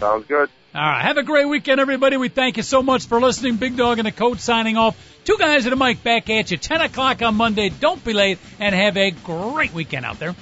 Sounds good. All right. Have a great weekend, everybody. We thank you so much for listening. Big Dog and the coach signing off. Two guys at a mic back at you. 10 o'clock on Monday. Don't be late and have a great weekend out there.